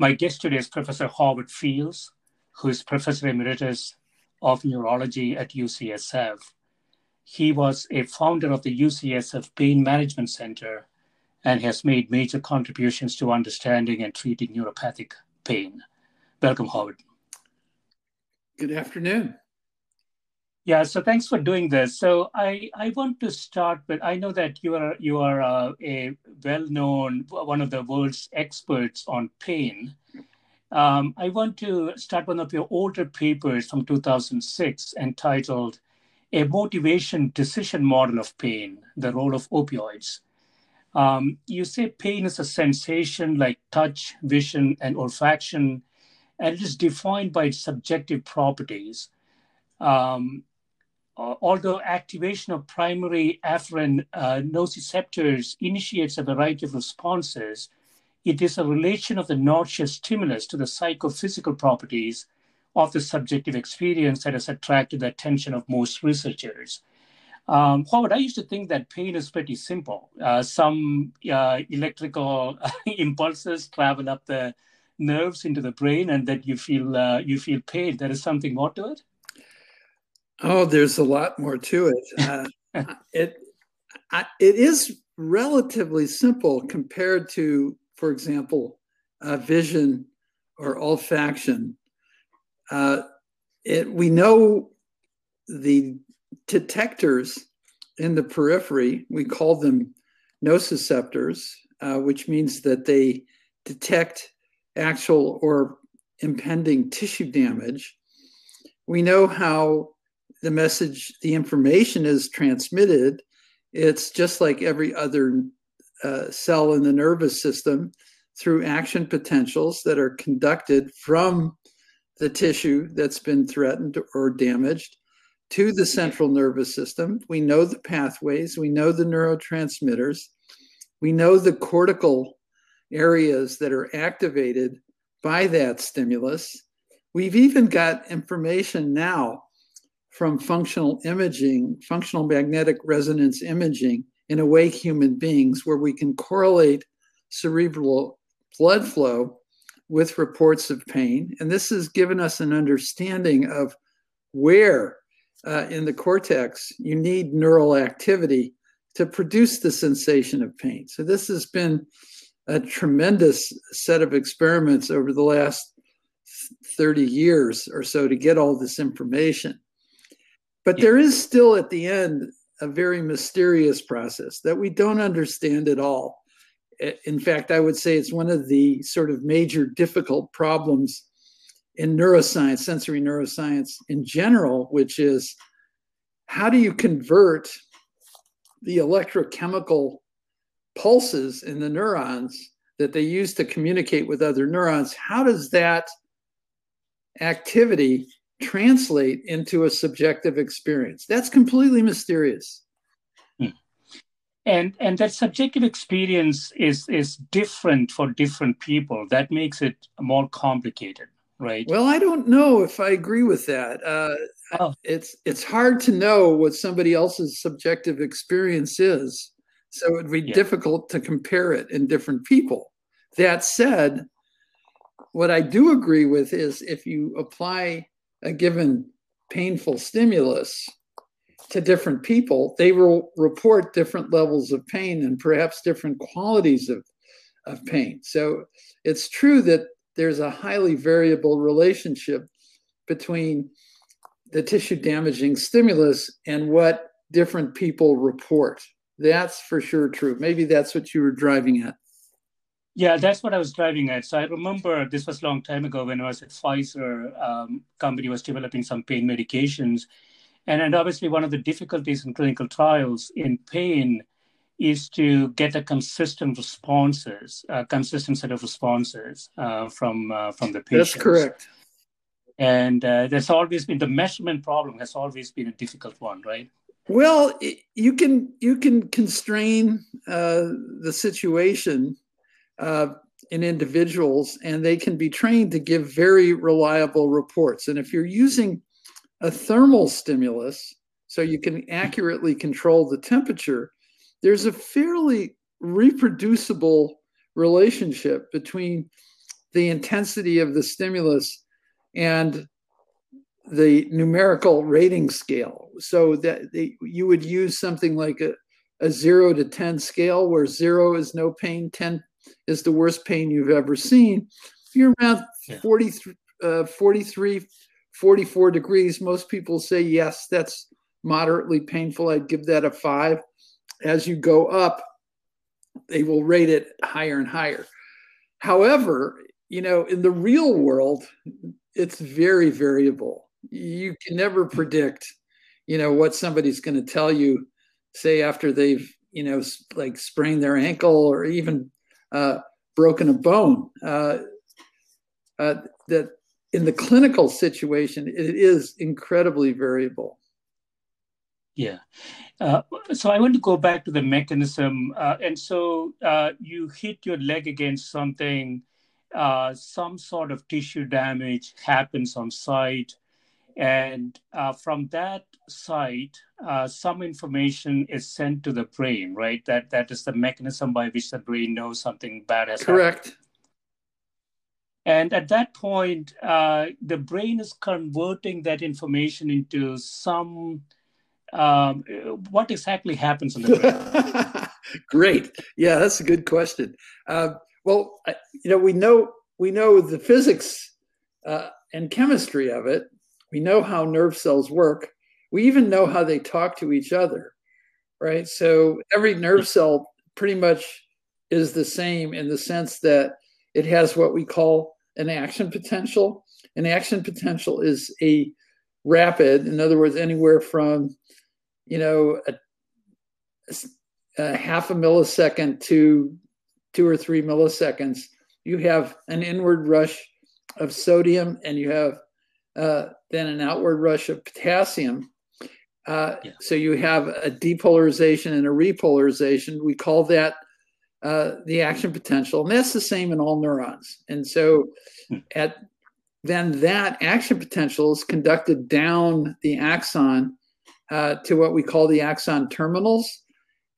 My guest today is Professor Howard Fields, who is Professor Emeritus of Neurology at UCSF. He was a founder of the UCSF Pain Management Center and has made major contributions to understanding and treating neuropathic pain. Welcome, Howard. Good afternoon. Yeah, so thanks for doing this. So I, I want to start with I know that you are you are uh, a well-known one of the world's experts on pain. Um, I want to start one of your older papers from 2006 entitled "A Motivation Decision Model of Pain: The Role of Opioids." Um, you say pain is a sensation like touch, vision, and olfaction, and it is defined by its subjective properties. Um, although activation of primary afferent uh, nociceptors initiates a variety of responses, it is a relation of the noxious stimulus to the psychophysical properties of the subjective experience that has attracted the attention of most researchers. Um, Howard, I used to think that pain is pretty simple. Uh, some uh, electrical impulses travel up the nerves into the brain, and that you feel uh, you feel pain. There is something more to it. Oh, there's a lot more to it. Uh, it I, it is relatively simple compared to, for example, uh, vision or olfaction. Uh, it, we know the detectors in the periphery. We call them nociceptors, uh, which means that they detect actual or impending tissue damage. We know how the message, the information is transmitted, it's just like every other uh, cell in the nervous system through action potentials that are conducted from the tissue that's been threatened or damaged to the central nervous system. We know the pathways, we know the neurotransmitters, we know the cortical areas that are activated by that stimulus. We've even got information now from functional imaging, functional magnetic resonance imaging in awake human beings, where we can correlate cerebral blood flow with reports of pain. And this has given us an understanding of where uh, in the cortex you need neural activity to produce the sensation of pain. So, this has been a tremendous set of experiments over the last 30 years or so to get all this information. But there is still at the end a very mysterious process that we don't understand at all. In fact, I would say it's one of the sort of major difficult problems in neuroscience, sensory neuroscience in general, which is how do you convert the electrochemical pulses in the neurons that they use to communicate with other neurons? How does that activity translate into a subjective experience. That's completely mysterious. Hmm. and and that subjective experience is is different for different people that makes it more complicated right well i don't know if i agree with that uh, oh. it's it's hard to know what somebody else's subjective experience is so it'd be yeah. difficult to compare it in different people that said what i do agree with is if you apply a given painful stimulus to different people, they will report different levels of pain and perhaps different qualities of, of pain. So it's true that there's a highly variable relationship between the tissue damaging stimulus and what different people report. That's for sure true. Maybe that's what you were driving at. Yeah, that's what I was driving at. So I remember this was a long time ago when I was at Pfizer. Um, company was developing some pain medications, and, and obviously, one of the difficulties in clinical trials in pain is to get a consistent responses, a consistent set of responses uh, from uh, from the patients. That's correct. And uh, there's always been the measurement problem has always been a difficult one, right? Well, you can you can constrain uh, the situation uh, in individuals, and they can be trained to give very reliable reports. And if you're using a thermal stimulus, so you can accurately control the temperature, there's a fairly reproducible relationship between the intensity of the stimulus and the numerical rating scale. So that they, you would use something like a, a zero to 10 scale, where zero is no pain, 10 is the worst pain you've ever seen. You're around yeah. 40, uh, 43, 44 degrees, most people say, yes, that's moderately painful. I'd give that a five. As you go up, they will rate it higher and higher. However, you know, in the real world, it's very variable. You can never predict, you know, what somebody's going to tell you, say, after they've, you know, like sprained their ankle or even broken a bone. Uh, uh, that in the clinical situation, it is incredibly variable. Yeah. Uh, so I want to go back to the mechanism. Uh, and so uh, you hit your leg against something, uh, some sort of tissue damage happens on site. And uh, from that site, uh, some information is sent to the brain, right? That That is the mechanism by which the brain knows something bad has Correct. happened. And at that point, uh, the brain is converting that information into some. Um, what exactly happens in the brain? Great. Yeah, that's a good question. Uh, well, you know, we know we know the physics uh, and chemistry of it. We know how nerve cells work. We even know how they talk to each other, right? So every nerve cell pretty much is the same in the sense that it has what we call an action potential. An action potential is a rapid, in other words, anywhere from, you know, a, a half a millisecond to two or three milliseconds. You have an inward rush of sodium and you have uh, then an outward rush of potassium. Uh, yeah. So you have a depolarization and a repolarization. We call that uh, the action potential, and that's the same in all neurons. And so, hmm. at then that action potential is conducted down the axon uh, to what we call the axon terminals,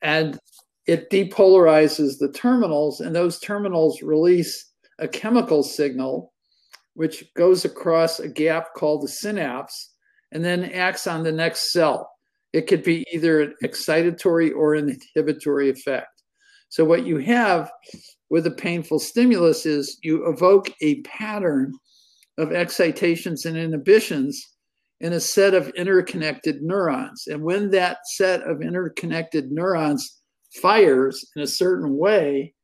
and it depolarizes the terminals, and those terminals release a chemical signal, which goes across a gap called the synapse, and then acts on the next cell. It could be either an excitatory or an inhibitory effect. So, what you have with a painful stimulus is you evoke a pattern of excitations and inhibitions in a set of interconnected neurons. And when that set of interconnected neurons fires in a certain way,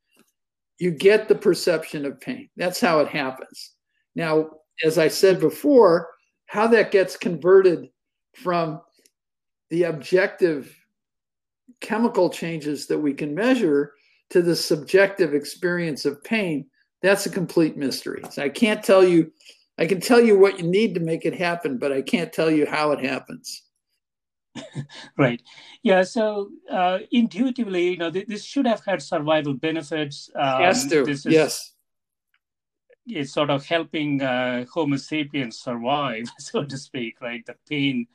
you get the perception of pain. That's how it happens. Now, as I said before, how that gets converted from the objective chemical changes that we can measure to the subjective experience of pain, that's a complete mystery. So I can't tell you, I can tell you what you need to make it happen, but I can't tell you how it happens. right. Yeah. So uh, intuitively, you know, th- this should have had survival benefits. Um, has to. This is, yes. It's sort of helping uh, Homo sapiens survive, so to speak. Right. The pain,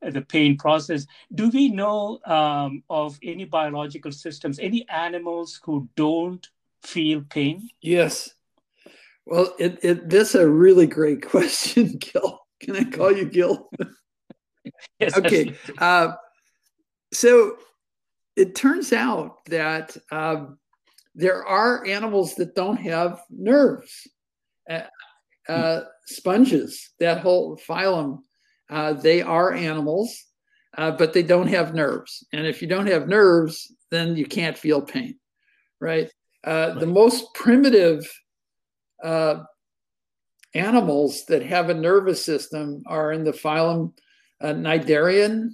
the pain process. Do we know um, of any biological systems, any animals who don't feel pain? Yes. Well, it, it this is a really great question, Gil. Can I call you Gil? yes. Okay. Uh, so it turns out that um, there are animals that don't have nerves. Uh, uh, sponges, that whole phylum, uh, they are animals, uh, but they don't have nerves. And if you don't have nerves, then you can't feel pain, right? Uh, right. The most primitive uh, animals that have a nervous system are in the phylum uh, Cnidarian,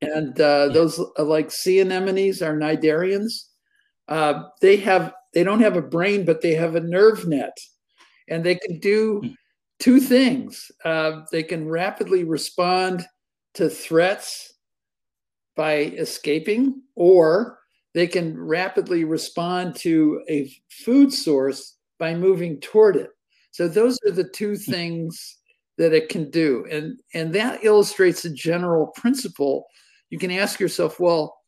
and uh, those uh, like sea anemones are cnidarians. Uh, they have they don't have a brain, but they have a nerve net, and they can do hmm. two things. Uh, they can rapidly respond to threats by escaping, or they can rapidly respond to a food source by moving toward it. So those are the two hmm. things that it can do. And, and that illustrates a general principle. You can ask yourself, well,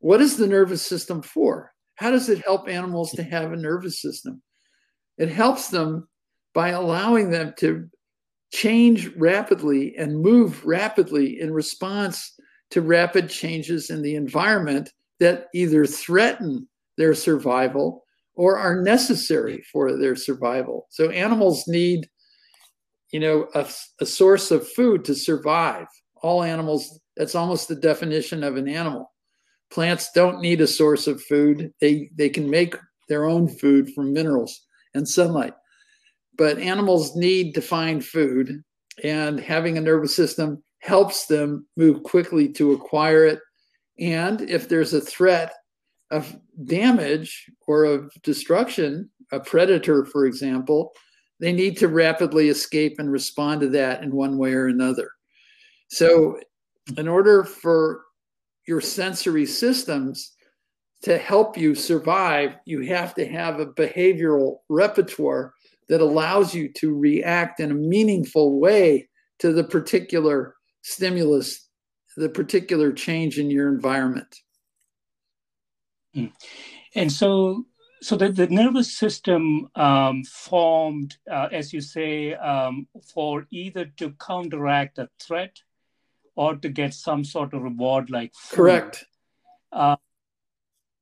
what is the nervous system for? How does it help animals to have a nervous system? It helps them by allowing them to change rapidly and move rapidly in response to rapid changes in the environment that either threaten their survival or are necessary for their survival. So animals need, you know, a, a source of food to survive. All animals, that's almost the definition of an animal. Plants don't need a source of food. They they can make their own food from minerals and sunlight. But animals need to find food and having a nervous system helps them move quickly to acquire it. And if there's a threat of damage or of destruction, a predator, for example, they need to rapidly escape and respond to that in one way or another. So, in order for your sensory systems to help you survive, you have to have a behavioral repertoire that allows you to react in a meaningful way to the particular stimulus, the particular change in your environment. Hmm. And so, so the, the nervous system um, formed, uh, as you say, um, for either to counteract a threat or to get some sort of reward like food. Correct. Uh,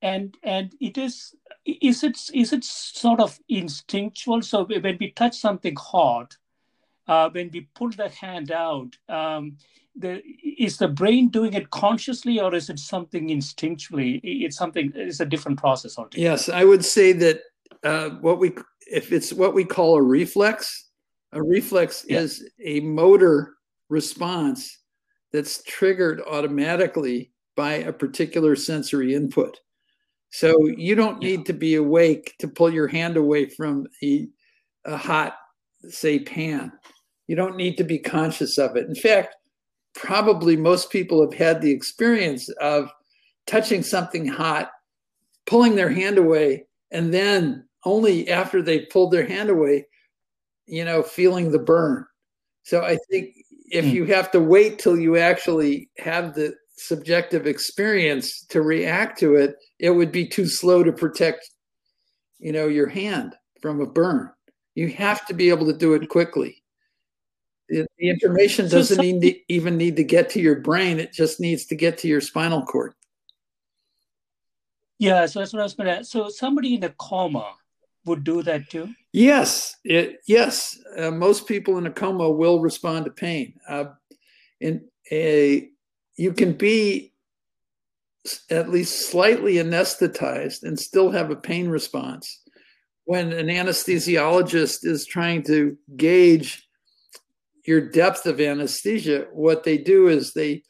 and and it is is it is it sort of instinctual? So when we touch something hot, uh, when we pull the hand out, um, the, is the brain doing it consciously or is it something instinctually? It's something. It's a different process altogether. Yes, I would say that uh, what we if it's what we call a reflex, a reflex yeah. is a motor response that's triggered automatically by a particular sensory input. So you don't need yeah. to be awake to pull your hand away from a, a hot, say, pan. You don't need to be conscious of it. In fact, probably most people have had the experience of touching something hot, pulling their hand away, and then only after they pulled their hand away, you know, feeling the burn. So I think if mm. you have to wait till you actually have the subjective experience to react to it, it would be too slow to protect, you know, your hand from a burn. You have to be able to do it quickly. The, the information doesn't so need to, even need to get to your brain; it just needs to get to your spinal cord. Yeah, so that's what I was going to. So somebody in a coma would do that too. Yes, it, yes. Uh, most people in a coma will respond to pain. Uh, in a, you can be at least slightly anesthetized and still have a pain response. When an anesthesiologist is trying to gauge your depth of anesthesia, what they do is they,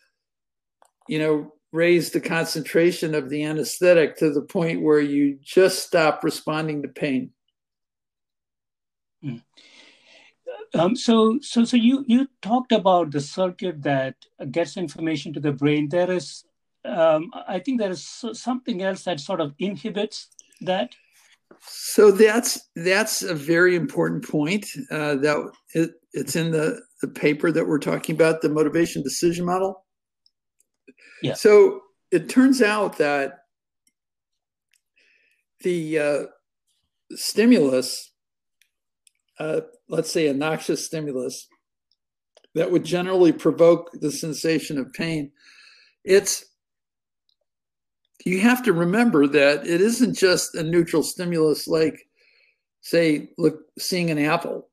you know, raise the concentration of the anesthetic to the point where you just stop responding to pain. Mm. Um, so, so, so you you talked about the circuit that gets information to the brain. There is, um, I think, there is something else that sort of inhibits that. So that's that's a very important point. Uh, that it, it's in the the paper that we're talking about, the motivation decision model. Yeah. So it turns out that the uh, stimulus, uh, let's say a noxious stimulus, that would generally provoke the sensation of pain, it's you have to remember that it isn't just a neutral stimulus like, say, look, seeing an apple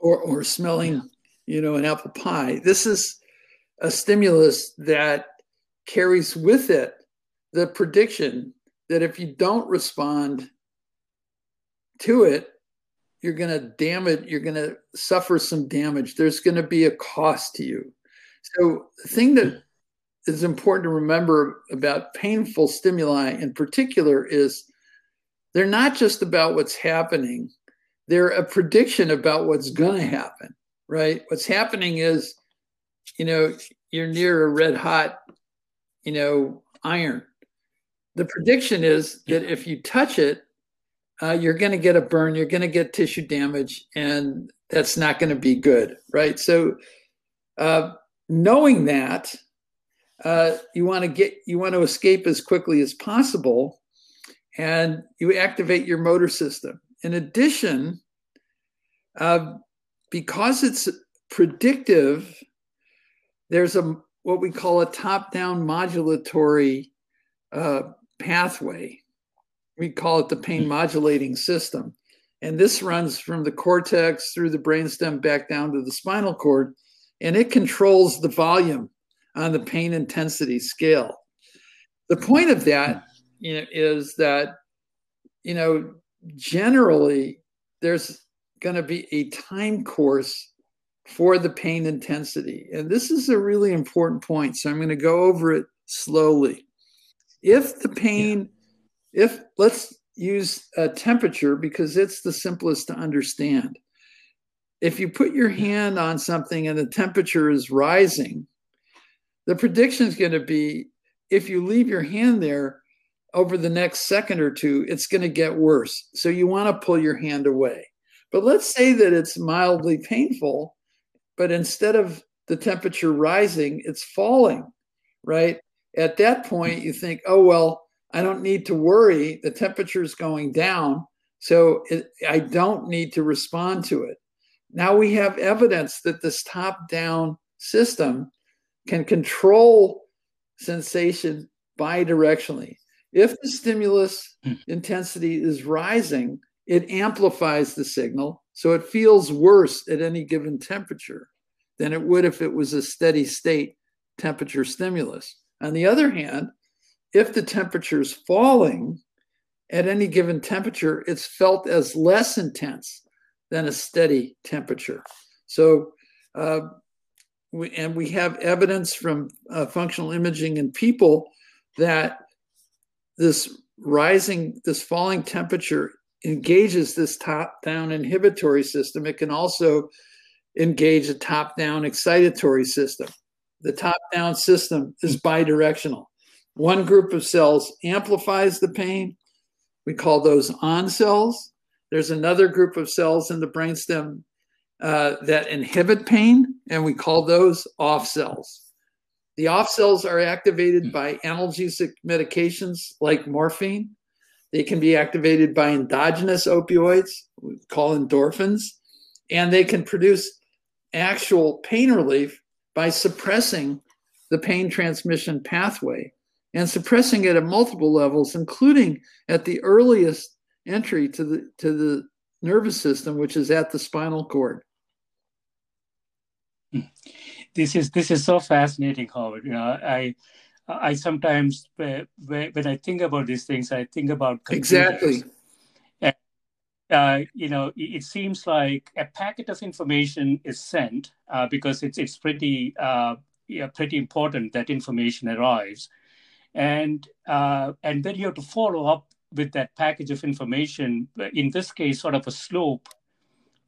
or, or smelling, you know, an apple pie. This is a stimulus that carries with it the prediction that if you don't respond to it, you're going to damage, you're going to suffer some damage. There's going to be a cost to you. So, the thing that is important to remember about painful stimuli in particular is they're not just about what's happening, they're a prediction about what's going to happen, right? What's happening is, you know, you're near a red hot, you know, iron. The prediction is that if you touch it, uh, you're going to get a burn, you're going to get tissue damage, and that's not going to be good, right? So, uh, knowing that, uh, you want to get you want to escape as quickly as possible, and you activate your motor system. In addition, uh, because it's predictive, there's a what we call a top-down modulatory uh, pathway. We call it the pain modulating system. And this runs from the cortex through the brainstem back down to the spinal cord, and it controls the volume on the pain intensity scale. The point of that you know, is that, you know, generally there's going to be a time course for the pain intensity. And this is a really important point. So I'm going to go over it slowly. If the pain, yeah. If let's use a temperature because it's the simplest to understand. If you put your hand on something and the temperature is rising, the prediction is going to be if you leave your hand there over the next second or two, it's going to get worse. So you want to pull your hand away. But let's say that it's mildly painful, but instead of the temperature rising, it's falling, right? At that point, you think, oh, well, I don't need to worry. The temperature is going down. So it, I don't need to respond to it. Now we have evidence that this top down system can control sensation bidirectionally. If the stimulus hmm. intensity is rising, it amplifies the signal. So it feels worse at any given temperature than it would if it was a steady state temperature stimulus. On the other hand, if the temperature is falling at any given temperature, it's felt as less intense than a steady temperature. So, uh, we, and we have evidence from uh, functional imaging in people that this rising, this falling temperature engages this top down inhibitory system. It can also engage a top down excitatory system. The top down system is bidirectional. One group of cells amplifies the pain. We call those on cells. There's another group of cells in the brainstem uh, that inhibit pain, and we call those off cells. The off cells are activated by analgesic medications like morphine. They can be activated by endogenous opioids, we call endorphins, and they can produce actual pain relief by suppressing the pain transmission pathway and suppressing it at multiple levels, including at the earliest entry to the to the nervous system, which is at the spinal cord. This is this is so fascinating, Howard. You know, I I sometimes when I think about these things, I think about exactly. And, uh, you know, it seems like a packet of information is sent uh, because it's it's pretty uh, yeah, pretty important that information arrives and uh, and then you have to follow up with that package of information in this case sort of a slope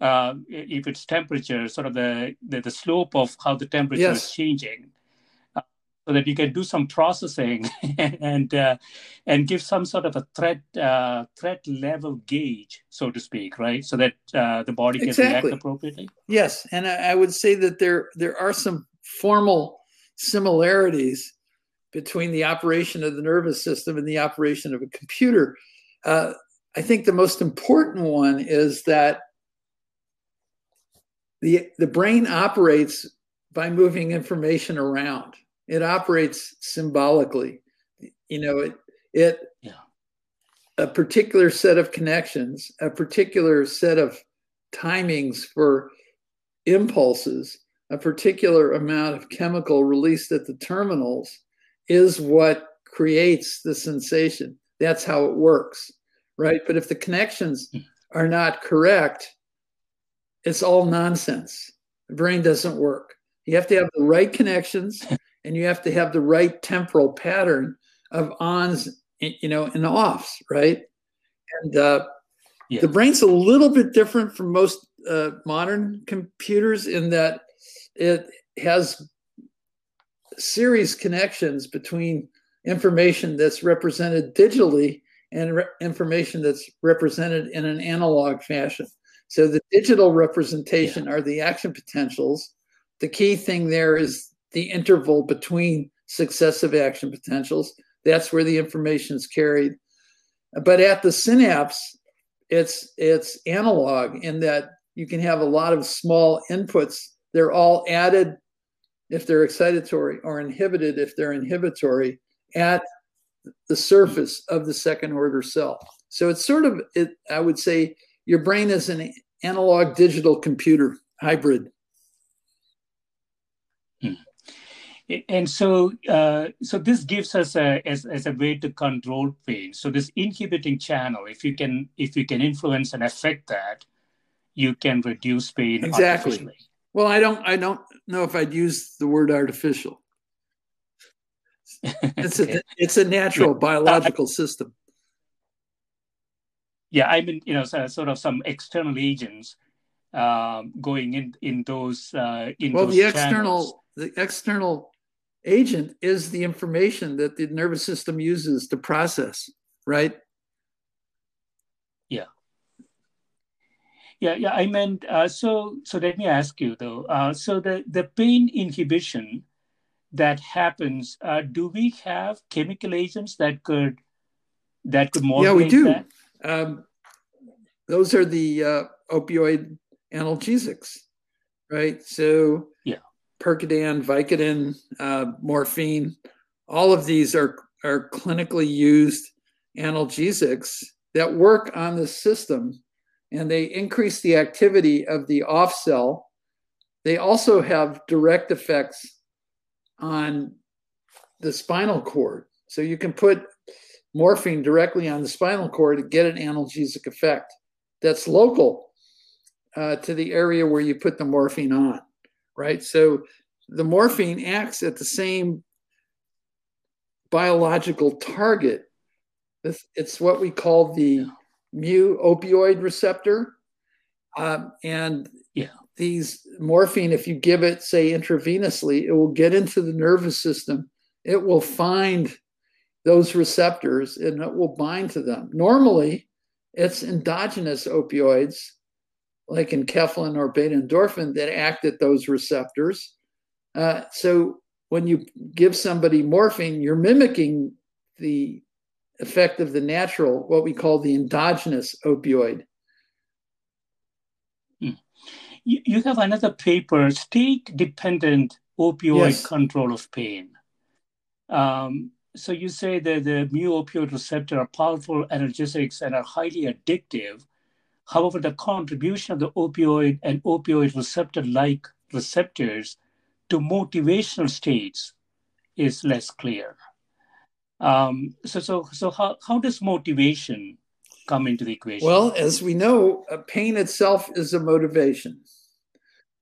uh, if it's temperature, sort of the, the, the slope of how the temperature yes. is changing, uh, so that you can do some processing and uh, and give some sort of a threat uh, threat level gauge, so to speak, right? So that uh, the body can exactly. react appropriately. Yes, and I would say that there there are some formal similarities between the operation of the nervous system and the operation of a computer. Uh, I think the most important one is that the, the brain operates by moving information around. It operates symbolically. You know, it it yeah. a particular set of connections, a particular set of timings for impulses, a particular amount of chemical released at the terminals is what creates the sensation. That's how it works, right? But if the connections are not correct, it's all nonsense. The brain doesn't work. You have to have the right connections and you have to have the right temporal pattern of ons, you know, and offs, right? And uh, yeah. the brain's a little bit different from most uh, modern computers in that it has series connections between information that's represented digitally and re- information that's represented in an analog fashion. So the digital representation yeah. are the action potentials. The key thing there is the interval between successive action potentials. That's where the information is carried. But at the synapse, it's it's analog in that you can have a lot of small inputs. They're all added if they're excitatory or inhibited if they're inhibitory at the surface of the second order cell. So it's sort of it I would say your brain is an analog digital computer hybrid. Hmm. And so, uh, so this gives us a as, as a way to control pain. So this inhibiting channel, if you can if you can influence and affect that, you can reduce pain exactly. Well, I don't I don't know if I'd use the word artificial. It's a it's a natural biological system yeah, I mean, you know, so, sort of some external agents um, going in in those uh, in well, those the external the external agent is the information that the nervous system uses to process, right? Yeah. Yeah, yeah. I meant uh, so. So let me ask you though. Uh, so the the pain inhibition that happens, uh, do we have chemical agents that could that could modulate Yeah, we do. Um, those are the uh, opioid analgesics, right? So, yeah, Percodan, Vicodin, uh, morphine, all of these are are clinically used analgesics that work on the system, and they increase the activity of the off cell. They also have direct effects on the spinal cord. So you can put morphine directly on the spinal cord to get an analgesic effect that's local uh, to the area where you put the morphine on, right? So the morphine acts at the same biological target. It's what we call the mu opioid receptor. Um, and yeah. these morphine, if you give it, say, intravenously, it will get into the nervous system. It will find those receptors and it will bind to them. Normally, it's endogenous opioids like enkephalin or beta endorphin that act at those receptors. Uh, so when you give somebody morphine, you're mimicking the effect of the natural, what we call the endogenous opioid. Hmm. You have another paper, state dependent opioid yes. control of pain. Um, so you say that the mu opioid receptor are powerful analgesics and are highly addictive. However, the contribution of the opioid and opioid receptor-like receptors to motivational states is less clear. Um, so, so, so how, how does motivation come into the equation? Well, as we know, pain itself is a motivation,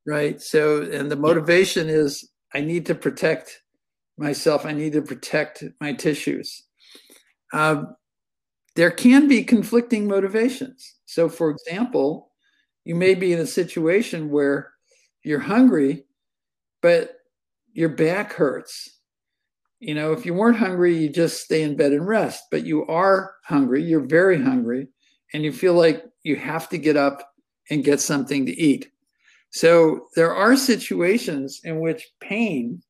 right? So, and the motivation yeah. is I need to protect myself. I need to protect my tissues. Um, there can be conflicting motivations. So, for example, you may be in a situation where you're hungry, but your back hurts. You know, if you weren't hungry, you just stay in bed and rest, but you are hungry, you're very hungry, and you feel like you have to get up and get something to eat. So there are situations in which pain,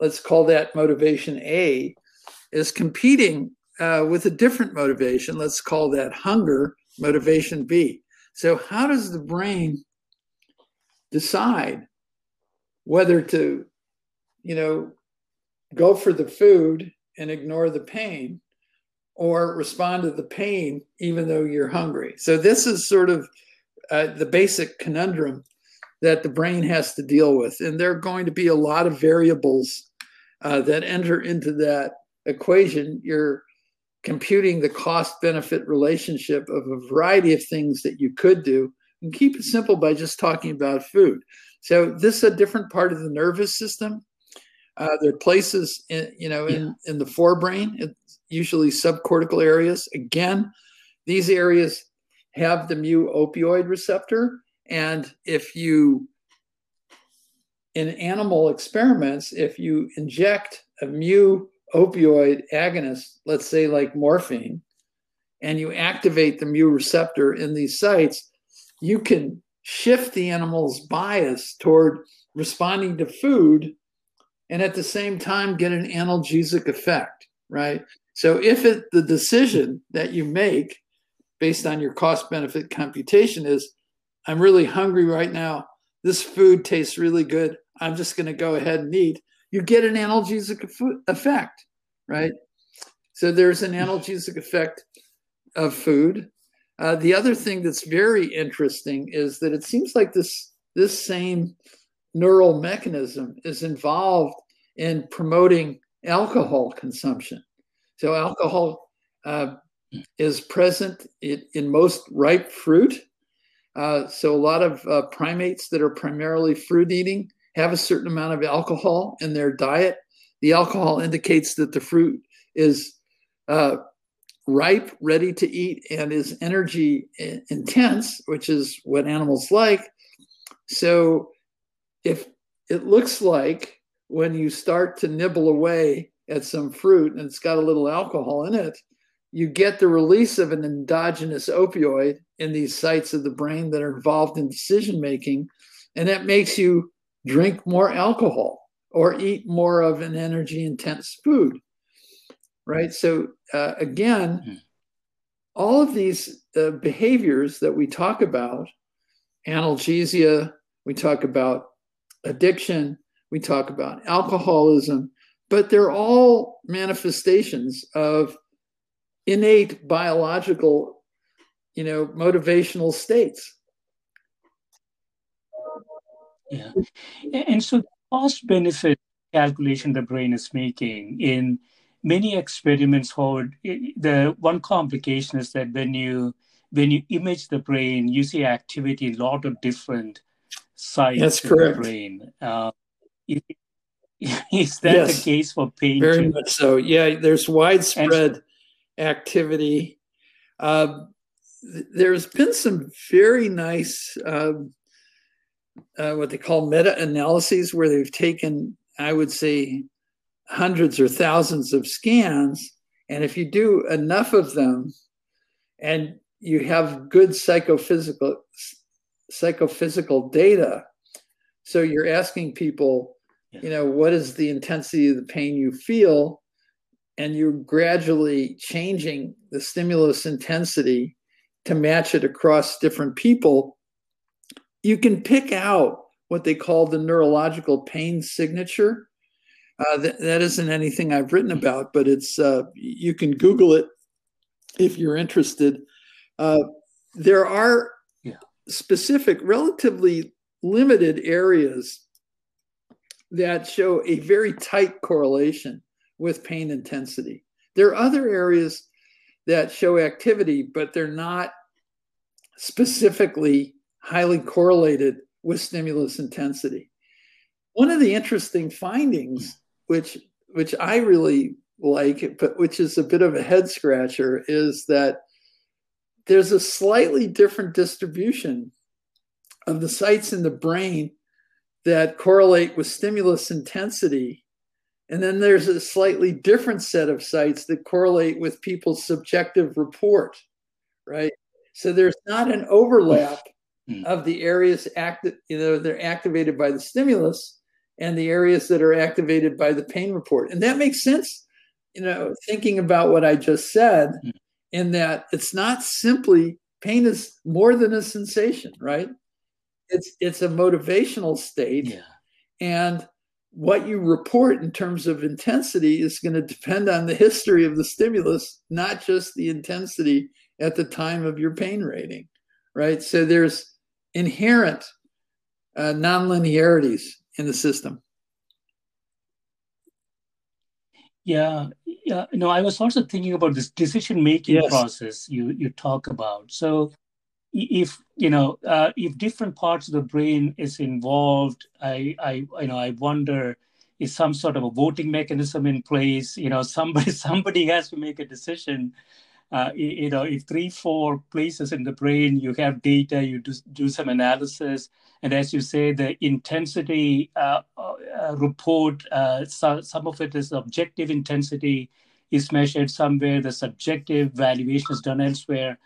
let's call that motivation A, is competing uh, with a different motivation. Let's call that hunger, motivation B. So, how does the brain decide whether to, you know, go for the food and ignore the pain or respond to the pain even though you're hungry? So, this is sort of uh, the basic conundrum that the brain has to deal with. And there are going to be a lot of variables uh, that enter into that equation. You're computing the cost benefit relationship of a variety of things that you could do and keep it simple by just talking about food. So this is a different part of the nervous system. Uh, there are places, in, you know, in, yeah. in the forebrain, it's usually subcortical areas. Again, these areas have the mu opioid receptor. And if you, in animal experiments, if you inject a mu opioid agonist, let's say like morphine, and you activate the mu receptor in these sites, you can shift the animal's bias toward responding to food and at the same time get an analgesic effect, right? So if it, the decision that you make based on your cost benefit computation is I'm really hungry right now. This food tastes really good. I'm just going to go ahead and eat you get an analgesic effect, right? So there's an analgesic effect of food. Uh, the other thing that's very interesting is that it seems like this this same neural mechanism is involved in promoting alcohol consumption. So alcohol uh, is present in, in, most ripe fruit. Uh, so a lot of uh, primates that are primarily fruit eating have a certain amount of alcohol in their diet. The alcohol indicates that the fruit is uh, ripe, ready to eat, and is energy intense, which is what animals like. So, if it looks like when you start to nibble away at some fruit and it's got a little alcohol in it, you get the release of an endogenous opioid in these sites of the brain that are involved in decision making. And that makes you drink more alcohol or eat more of an energy intense food right so uh, again hmm. all of these uh, behaviors that we talk about analgesia we talk about addiction we talk about alcoholism but they're all manifestations of innate biological you know motivational states yeah. And so cost benefit calculation the brain is making in many experiments hold the one complication is that when you when you image the brain you see activity in a lot of different sites That's in correct. the brain uh, is that yes, the case for pain very too? much so yeah there's widespread and, activity uh, there's been some very nice uh, uh, what they call meta analyses, where they've taken, I would say, hundreds or thousands of scans. And if you do enough of them and you have good psychophysical psychophysical data, so you're asking people, you know, what is the intensity of the pain you feel? And you're gradually changing the stimulus intensity to match it across different people you can pick out what they call the neurological pain signature. Uh, th- that isn't anything I've written about, but it's uh, you can Google it if you're interested. Uh, there are yeah. specific, relatively limited areas that show a very tight correlation with pain intensity. There are other areas that show activity, but they're not specifically highly correlated with stimulus intensity. One of the interesting findings, which which I really like, but which is a bit of a head scratcher, is that there's a slightly different distribution of the sites in the brain that correlate with stimulus intensity. And then there's a slightly different set of sites that correlate with people's subjective report, right? So there's not an overlap hmm. of the areas active, you know, they're activated by the stimulus and the areas that are activated by the pain report. And that makes sense, you know, thinking about what I just said, hmm. in that it's not simply pain is more than a sensation, right? It's it's a motivational state. Yeah. And what you report in terms of intensity is going to depend on the history of the stimulus, not just the intensity at the time of your pain rating, right? So there's inherent uh, nonlinearities in the system. Yeah, yeah. No, I was also thinking about this decision-making yes. process you you talk about. So, if you know, uh, if different parts of the brain is involved, I, I, you know, I wonder is some sort of a voting mechanism in place? You know, somebody somebody has to make a decision uh, you know, if three, four places in the brain, you have data, you do, do some analysis, and as you say, the intensity uh, uh, report, uh, so, some of it is objective intensity is measured somewhere, the subjective valuation is done elsewhere.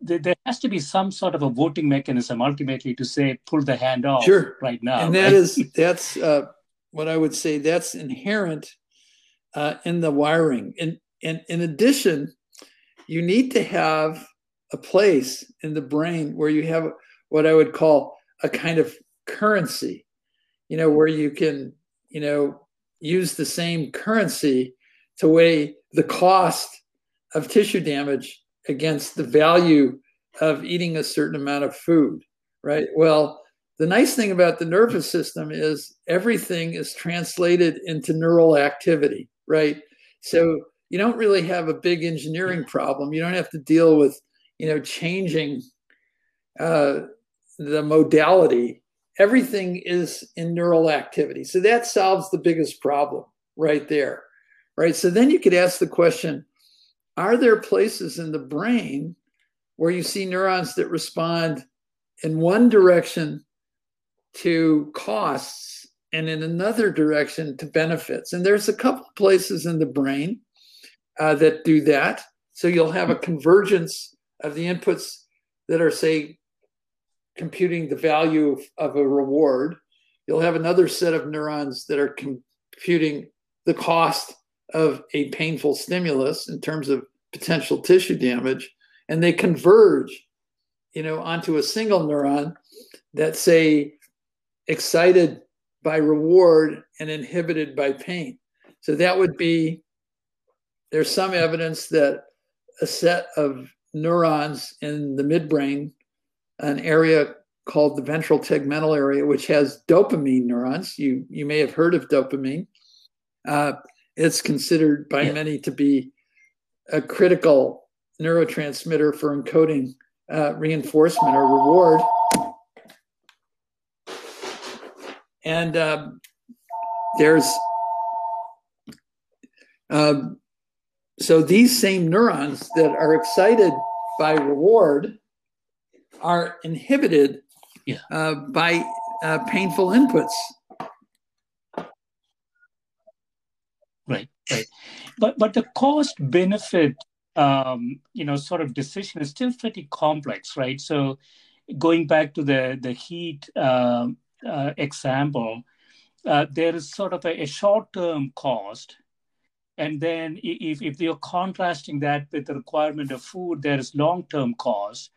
There has to be some sort of a voting mechanism ultimately to say pull the hand off sure. right now. And that right? is that's uh, what I would say that's inherent uh, in the wiring. And, and in addition, you need to have a place in the brain where you have what I would call a kind of currency, you know, where you can, you know, use the same currency to weigh the cost of tissue damage against the value of eating a certain amount of food, right? Well, the nice thing about the nervous system is everything is translated into neural activity, right? So you don't really have a big engineering problem. You don't have to deal with, you know, changing uh, the modality. Everything is in neural activity. So that solves the biggest problem right there, right? So then you could ask the question Are there places in the brain where you see neurons that respond in one direction to costs and in another direction to benefits? And there's a couple of places in the brain uh, that do that. So you'll have a convergence of the inputs that are, say, computing the value of, of a reward. You'll have another set of neurons that are computing the cost of a painful stimulus in terms of potential tissue damage, and they converge, you know, onto a single neuron that say excited by reward and inhibited by pain. So that would be there's some evidence that a set of neurons in the midbrain, an area called the ventral tegmental area, which has dopamine neurons. You you may have heard of dopamine. Uh, it's considered by yeah. many to be a critical neurotransmitter for encoding uh, reinforcement or reward. And um, there's um, so these same neurons that are excited by reward are inhibited yeah. uh, by uh, painful inputs. Right, right. But but the cost benefit, um, you know, sort of decision is still pretty complex, right? So going back to the the heat uh, uh example, uh, there is sort of a, a short term cost and then if, if you're contrasting that with the requirement of food, there is long-term cost.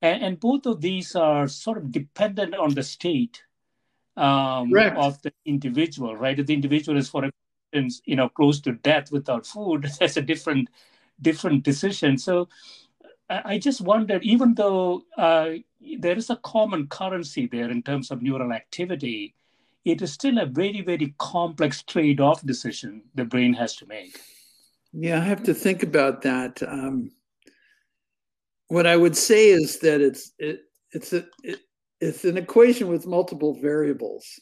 And, and both of these are sort of dependent on the state um, of the individual, right? If the individual is, for instance, you know, close to death without food, that's a different different decision. So I just wondered, even though uh, there is a common currency there in terms of neural activity, it is still a very, very complex trade off decision the brain has to make. Yeah, I have to think about that. Um, what I would say is that it's it, it's a it, it's an equation with multiple variables,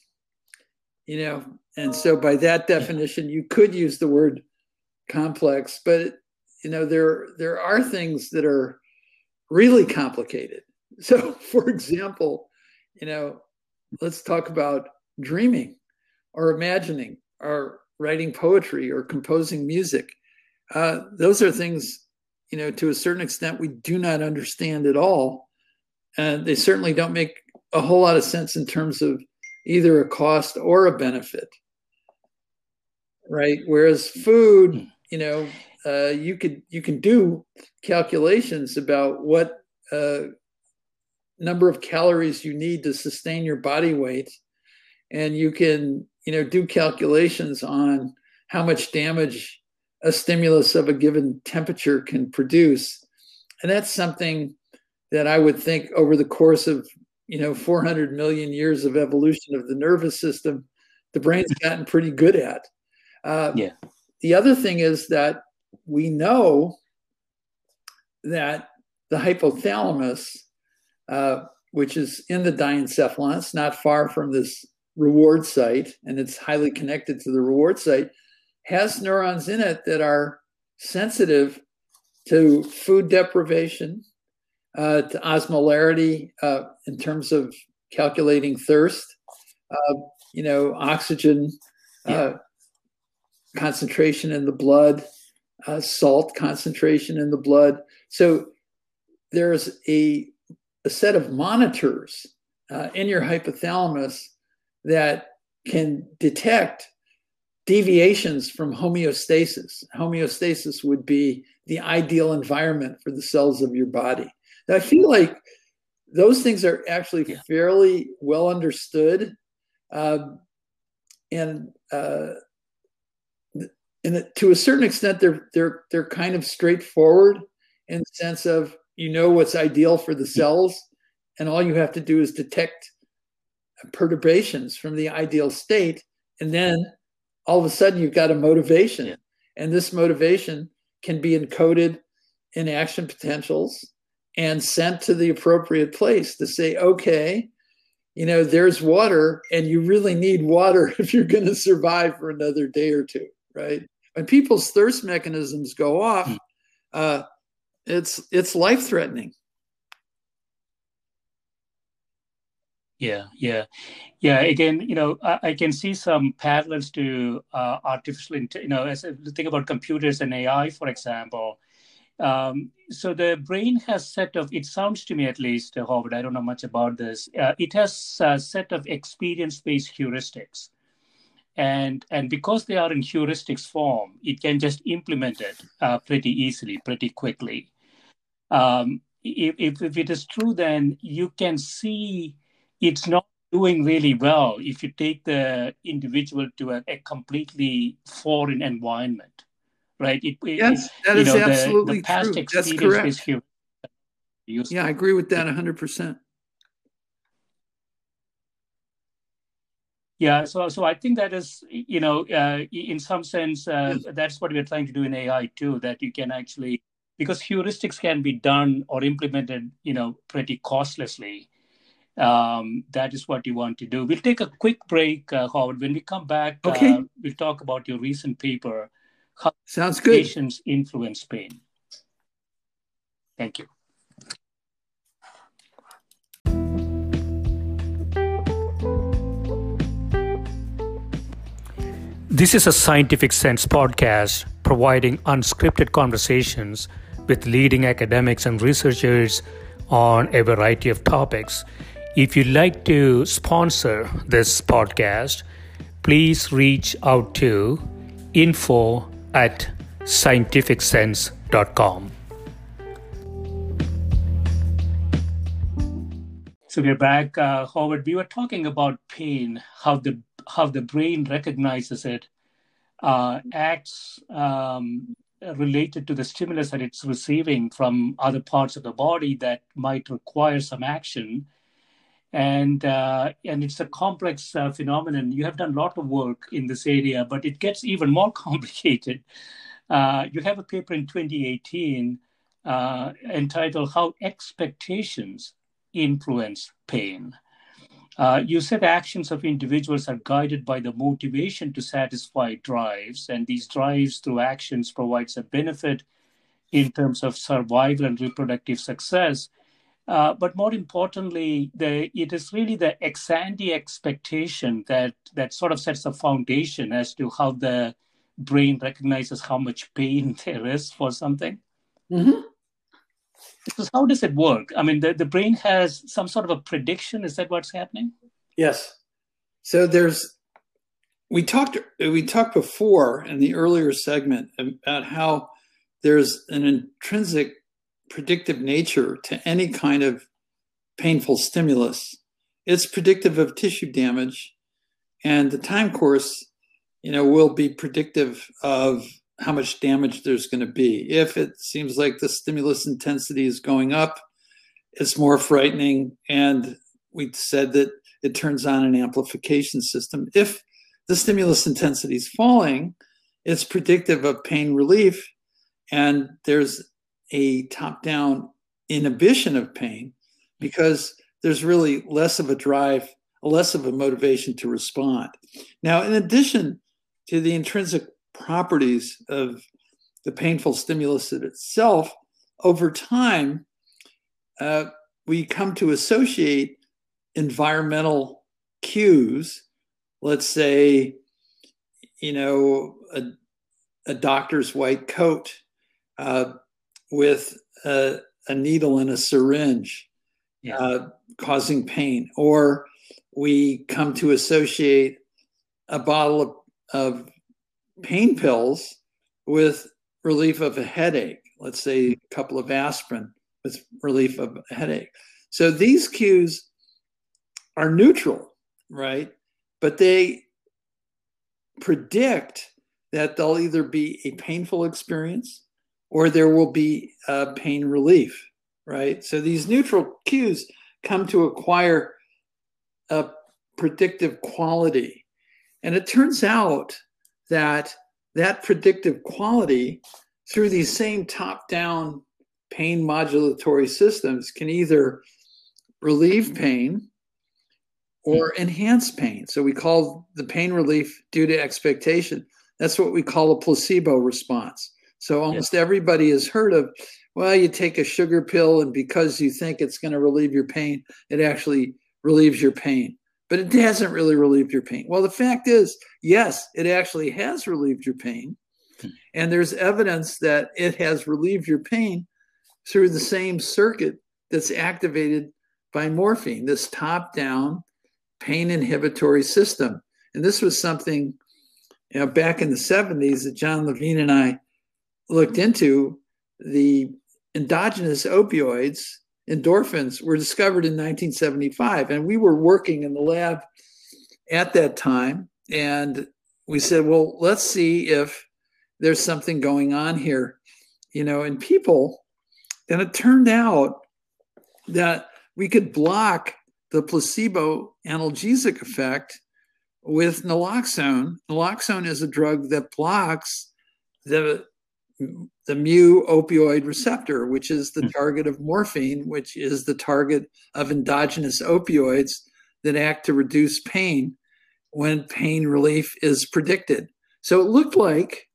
you know, and so by that definition, you could use the word complex, but you know there there are things that are really complicated, so, for example, you know, let's talk about dreaming or imagining or writing poetry or composing music. Uh, those are things, you know, to a certain extent we do not understand at all. And they certainly don't make a whole lot of sense in terms of either a cost or a benefit. Right. Whereas food, you know, uh, you could you can do calculations about what uh, number of calories you need to sustain your body weight, and you can you know do calculations on how much damage a stimulus of a given temperature can produce, and that's something that I would think over the course of you know 400 million years of evolution of the nervous system, the brain's gotten pretty good at. Uh, yeah. The other thing is that we know that the hypothalamus, uh, which is in the diencephalon, it's not far from this reward site, and it's highly connected to the reward site, has neurons in it that are sensitive to food deprivation, uh, to osmolarity uh, in terms of calculating thirst, uh, you know, oxygen uh, yeah. concentration in the blood, uh, salt concentration in the blood. So there's a, a set of monitors uh, in your hypothalamus that can detect deviations from homeostasis. Homeostasis would be the ideal environment for the cells of your body. Now, I feel like those things are actually yeah. fairly well understood. Um, and uh, and to a certain extent, they're they're they're kind of straightforward in the sense of you know what's ideal for the cells, and all you have to do is detect perturbations from the ideal state, and then all of a sudden you've got a motivation, yeah. and this motivation can be encoded in action potentials and sent to the appropriate place to say, okay, you know, there's water, and you really need water if you're going to survive for another day or two right? When people's thirst mechanisms go off, hmm. uh, it's it's life threatening. Yeah, yeah, yeah. Again, you know, I, I can see some parallels to uh, artificial, you know, as think about computers and AI, for example. Um, so the brain has set of, it sounds to me at least, uh, Howard, I don't know much about this. Uh, it has a set of experience-based heuristics and and because they are in heuristics form it can just implement it uh, pretty easily pretty quickly um, if, if, if it is true then you can see it's not doing really well if you take the individual to a, a completely foreign environment right it, yes that is know, absolutely the, the true that's correct yeah i agree with that 100% Yeah, so so I think that is, you know, uh, in some sense, uh, that's what we're trying to do in AI too. That you can actually, because heuristics can be done or implemented, you know, pretty costlessly. Um, that is what you want to do. We'll take a quick break, uh, Howard. When we come back, okay. Uh, we'll talk about your recent paper. How Sounds good. Patients influence pain. Thank you. This is a Scientific Sense podcast providing unscripted conversations with leading academics and researchers on a variety of topics. If you'd like to sponsor this podcast, please reach out to info at scientificsense.com. So we're back, uh, Howard. We were talking about pain, how the how the brain recognizes it, uh, acts um, related to the stimulus that it's receiving from other parts of the body that might require some action. And uh, and it's a complex uh, phenomenon. You have done a lot of work in this area, but it gets even more complicated. Uh, you have a paper in 2018 uh, entitled "How Expectations Influence Pain." Uh, you said actions of individuals are guided by the motivation to satisfy drives, and these drives through actions provides a benefit in terms of survival and reproductive success. Uh, but more importantly, the, it is really the ex ante expectation that, that sort of sets the foundation as to how the brain recognizes how much pain there is for something. Mm-hmm. Because how does it work? I mean, the, the brain has some sort of a prediction. Is that what's happening? Yes. So there's we talked we talked before in the earlier segment about how there's an intrinsic predictive nature to any kind of painful stimulus. It's predictive of tissue damage, and the time course, you know, will be predictive of how much damage there's going to be. If it seems like the stimulus intensity is going up, it's more frightening. And we said that it turns on an amplification system. If the stimulus intensity is falling, it's predictive of pain relief. And there's a top down inhibition of pain because there's really less of a drive, less of a motivation to respond. Now, in addition to the intrinsic properties of the painful stimulus itself, over time, uh, we come to associate environmental cues. Let's say, you know, a, a doctor's white coat uh, with a, a, needle and a syringe yeah. uh, causing pain, or we come to associate a bottle of, of pain pills with relief of a headache, let's say a couple of aspirin with relief of a headache. So these cues are neutral, right? But they predict that they'll either be a painful experience or there will be uh, pain relief, right? So these neutral cues come to acquire a predictive quality. And it turns out that that predictive quality through these same top down pain modulatory systems can either relieve pain or enhance pain. So we call the pain relief due to expectation. That's what we call a placebo response. So almost yes. everybody has heard of, well, you take a sugar pill, and because you think it's going to relieve your pain, it actually relieves your pain but it hasn't really relieved your pain. Well, the fact is, yes, it actually has relieved your pain. Hmm. And there's evidence that it has relieved your pain through the same circuit that's activated by morphine, this top down pain inhibitory system. And this was something you know, back in the 70s that John Levine and I looked into the endogenous opioids endorphins were discovered in 1975. And we were working in the lab at that time. And we said, well, let's see if there's something going on here, you know, in people. And it turned out that we could block the placebo analgesic effect with naloxone. Naloxone is a drug that blocks the the mu opioid receptor, which is the hmm. target of morphine, which is the target of endogenous opioids that act to reduce pain when pain relief is predicted. So it looked like,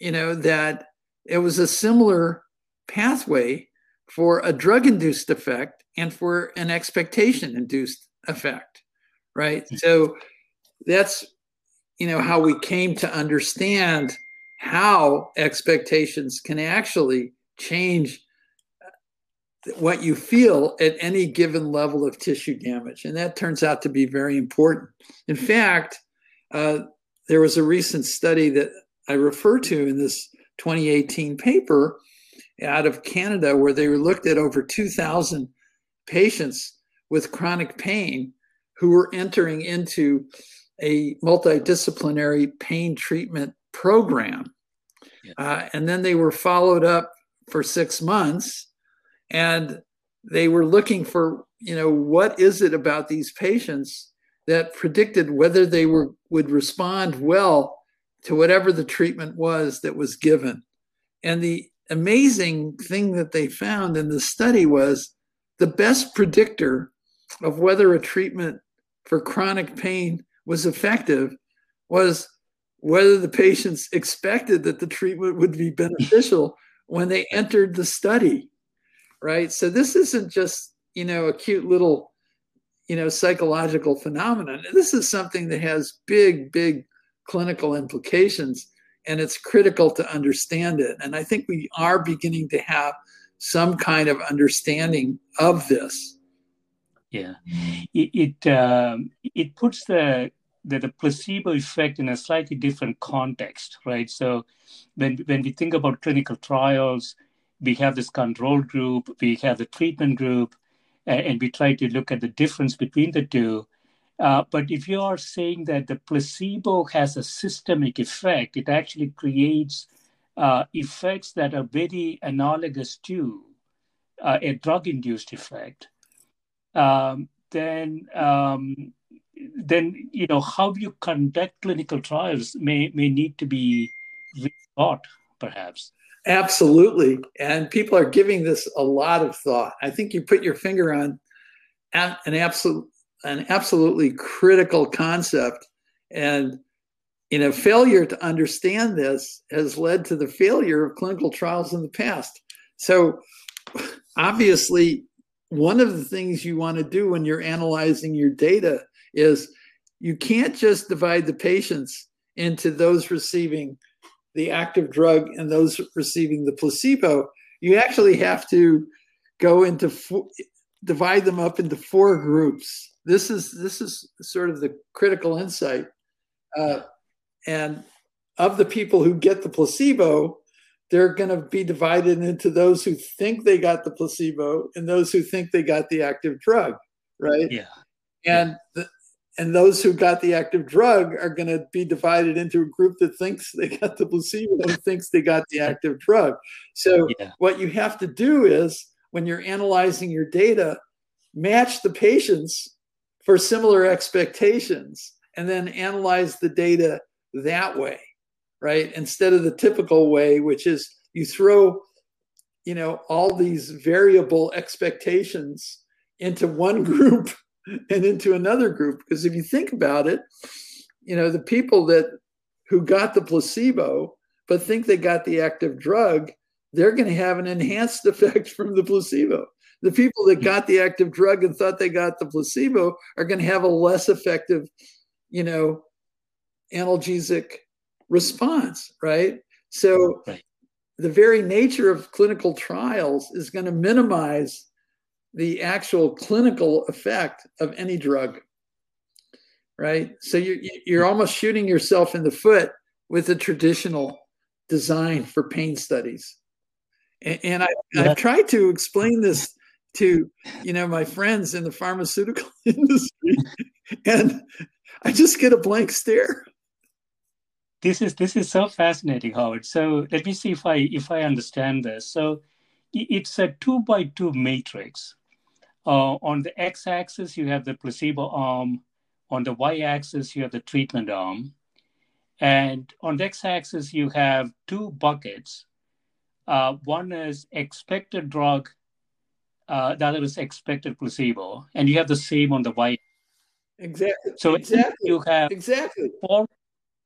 you know, that it was a similar pathway for a drug induced effect and for an expectation induced effect, right? Hmm. So that's, you know, how we came to understand how expectations can actually change what you feel at any given level of tissue damage. And that turns out to be very important. In fact, uh, there was a recent study that I refer to in this 2018 paper out of Canada where they looked at over 2,000 patients with chronic pain who were entering into a multidisciplinary pain treatment program. Yeah. Uh, and then they were followed up for six months and they were looking for, you know, what is it about these patients that predicted whether they were would respond well to whatever the treatment was that was given. And the amazing thing that they found in the study was the best predictor of whether a treatment for chronic pain was effective was whether the patients expected that the treatment would be beneficial when they entered the study, right? So this isn't just, you know, a cute little, you know, psychological phenomenon. This is something that has big, big clinical implications, and it's critical to understand it. And I think we are beginning to have some kind of understanding of this. Yeah, it it, um, it puts the, the the placebo effect in a slightly different context, right? So when when we think about clinical trials, we have this control group, we have the treatment group, and we try to look at the difference between the two. Uh, but if you are saying that the placebo has a systemic effect, it actually creates uh, effects that are very analogous to uh, a drug-induced effect. Um, then, um, then you know how you conduct clinical trials may may need to be rethought, perhaps. Absolutely, and people are giving this a lot of thought. I think you put your finger on an absolute an absolutely critical concept and you know failure to understand this has led to the failure of clinical trials in the past so obviously one of the things you want to do when you're analyzing your data is you can't just divide the patients into those receiving the active drug and those receiving the placebo you actually have to go into divide them up into four groups this is this is sort of the critical insight. Uh, and of the people who get the placebo, they're going to be divided into those who think they got the placebo and those who think they got the active drug, right? Yeah. And the, and those who got the active drug are going to be divided into a group that thinks they got the placebo and thinks they got the active drug. So yeah. what you have to do is when you're analyzing your data, match the patients for similar expectations and then analyze the data that way, right? Instead of the typical way, which is you throw, you know, all these variable expectations into one group and into another group. Because if you think about it, you know, the people that who got the placebo but think they got the active drug, they're going to have an enhanced effect from the placebo. The people that got the active drug and thought they got the placebo are going to have a less effective, you know, analgesic response, right? So the very nature of clinical trials is going to minimize the actual clinical effect of any drug, right? So you're, you're almost shooting yourself in the foot with a traditional design for pain studies. And, and I, have tried to explain this to you know my friends in the pharmaceutical industry and i just get a blank stare this is this is so fascinating howard so let me see if i if i understand this so it's a two by two matrix uh, on the x-axis you have the placebo arm on the y-axis you have the treatment arm and on the x-axis you have two buckets uh, one is expected drug uh, the other is expected placebo, and you have the same on the y. Exactly. So exactly. you have exactly four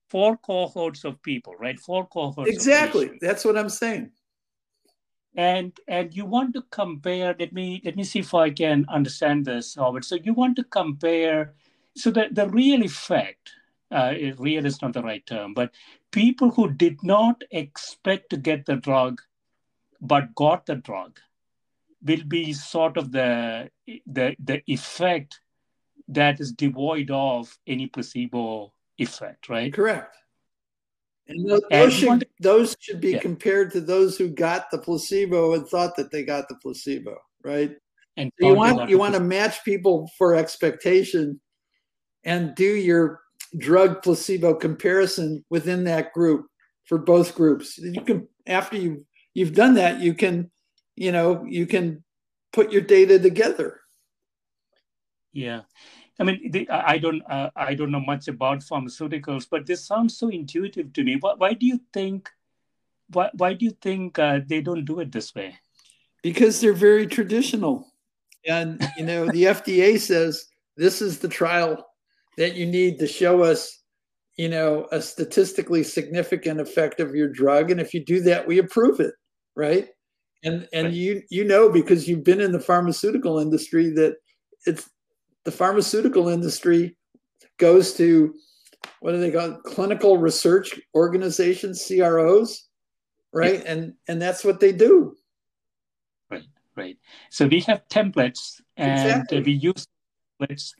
four cohorts of people, right? Four cohorts. Exactly. That's what I'm saying. And and you want to compare. Let me let me see if I can understand this, Robert. So you want to compare. So the the real effect. Uh, real is not the right term, but people who did not expect to get the drug, but got the drug, will be sort of the the the effect that is devoid of any placebo effect, right? Correct. And those, those should, those should be yeah. compared to those who got the placebo and thought that they got the placebo, right? And so you want you want to match people for expectation and do your drug placebo comparison within that group for both groups. You can after you you've done that, you can you know, you can put your data together. Yeah. I mean, the, I don't, uh, I don't know much about pharmaceuticals, but this sounds so intuitive to me. Why, why do you think, why, why do you think uh, they don't do it this way? Because they're very traditional, and you know, the FDA says this is the trial that you need to show us, you know, a statistically significant effect of your drug, and if you do that, we approve it, right? And and right. you you know because you've been in the pharmaceutical industry that it's the pharmaceutical industry goes to what do they call clinical research organizations CROs right and and that's what they do right right so we have templates and exactly. we use templates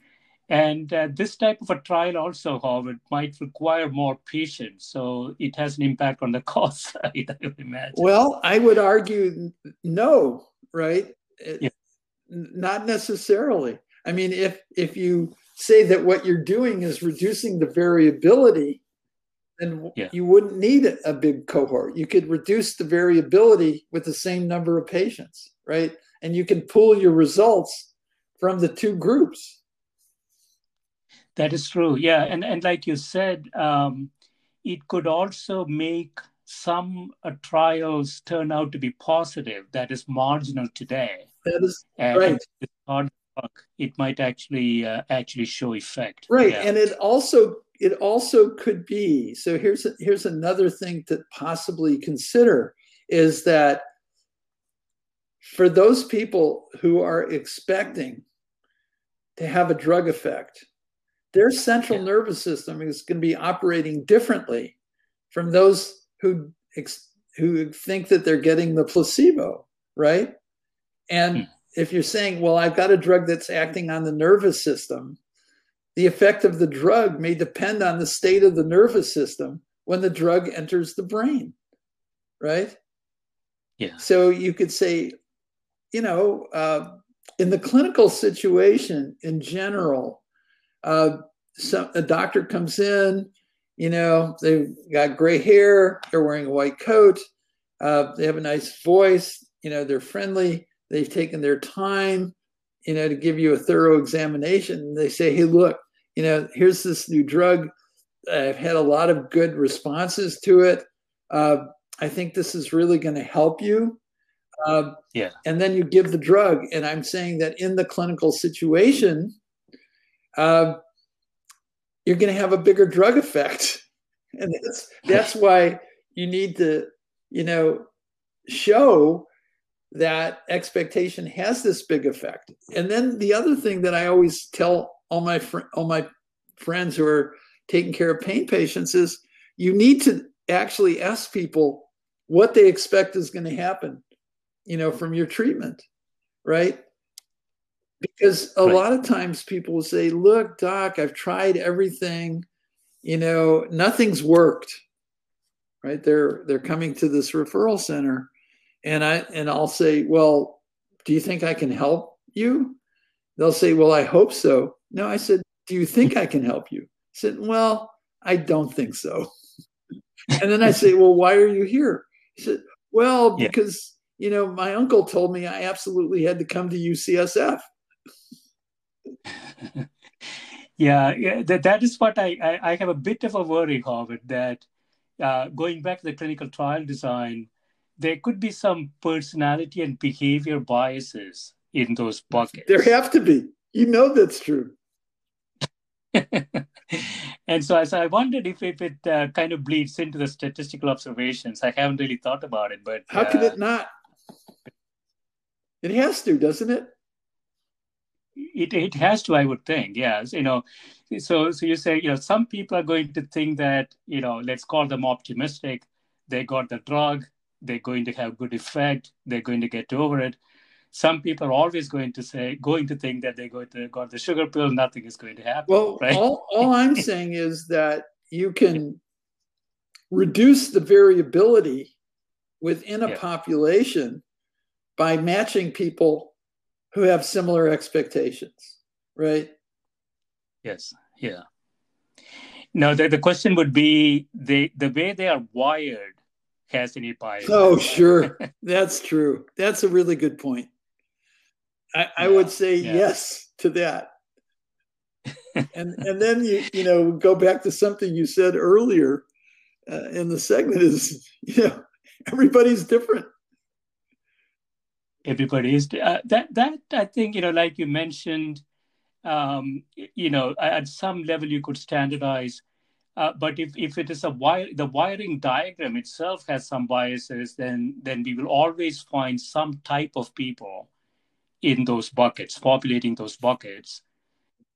and uh, this type of a trial also, however, might require more patients So it has an impact on the cost side, I would imagine. Well, I would argue no, right? Yeah. Not necessarily. I mean, if if you say that what you're doing is reducing the variability, then yeah. you wouldn't need a big cohort. You could reduce the variability with the same number of patients, right? And you can pull your results from the two groups that is true. Yeah, and and like you said, um, it could also make some uh, trials turn out to be positive. That is marginal today. That is and right. It might actually uh, actually show effect. Right, yeah. and it also it also could be. So here's a, here's another thing to possibly consider is that for those people who are expecting to have a drug effect their central yeah. nervous system is going to be operating differently from those who ex- who think that they're getting the placebo, right? And hmm. If you're saying, well, I've got a drug that's acting on the nervous system, the effect of the drug may depend on the state of the nervous system when the drug enters the brain, right? Yeah. So you could say, you know, uh, in the clinical situation in general, uh, some, a doctor comes in, you know, they've got gray hair, they're wearing a white coat, uh, they have a nice voice, you know, they're friendly, they've taken their time, you know, to give you a thorough examination. They say, hey, look, you know, here's this new drug. I've had a lot of good responses to it. Uh, I think this is really going to help you. Uh, yeah. And then you give the drug. And I'm saying that in the clinical situation, uh, you're going to have a bigger drug effect. And that's that's why you need to, you know, show that expectation has this big effect. And then the other thing that I always tell all my fr- all my friends who are taking care of pain patients is you need to actually ask people what they expect is going to happen, you know, from your treatment, right? because a right. lot of times people will say look doc i've tried everything you know nothing's worked right they're they're coming to this referral center and i and i'll say well do you think i can help you? They'll say well i hope so. No i said do you think i can help you? I said well i don't think so. And then i say well why are you here? He said well because yeah. you know my uncle told me i absolutely had to come to ucsf yeah, yeah that, that is what I, I, I, have a bit of a worry, Howard, that uh, going back to the clinical trial design, there could be some personality and behavior biases in those buckets. There have to be. You know that's true. and so, as I wondered if, if it uh, kind of bleeds into the statistical observations. I haven't really thought about it, but how uh, could it not? It has to, doesn't it? it, it has to i would think yes you know so so you say you know some people are going to think that you know let's call them optimistic they got the drug they're going to have good effect they're going to get over it some people are always going to say going to think that they're going to got the sugar pill nothing is going to happen well right? all, all i'm saying is that you can reduce the variability within a yeah. population by matching people who have similar expectations, right? Yes. Yeah. Now the, the question would be the the way they are wired has any bias. Oh, sure. That's true. That's a really good point. I, I would say yeah. yes to that. and and then you you know go back to something you said earlier uh, in the segment is you know everybody's different everybody is uh, that that i think you know like you mentioned um, you know at some level you could standardize Uh, but if, if it is a wire, the wiring diagram itself has some biases, then then we will always find some type of people in those buckets, populating those buckets,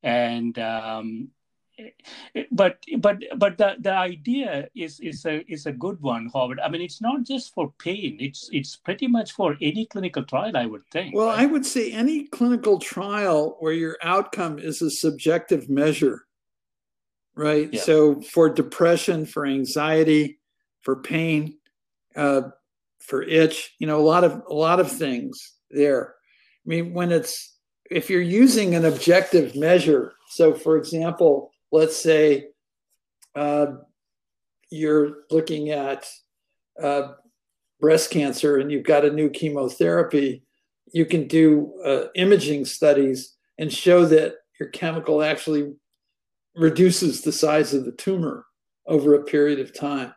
and um, but but but the, the idea is is a is a good one, Howard. I mean, it's not just for pain; it's it's pretty much for any clinical trial, I would think. Well, right? I would say any clinical trial where your outcome is a subjective measure right? Yeah. So for depression, for anxiety, for pain, uh, for itch, you know, a lot of a lot of things there. I mean, when it's if you're using an objective measure, so for example, let's say uh, you're looking at uh, breast cancer and you've got a new chemotherapy, you can do uh, imaging studies and show that your chemical actually reduces the size of the tumor over a period of time.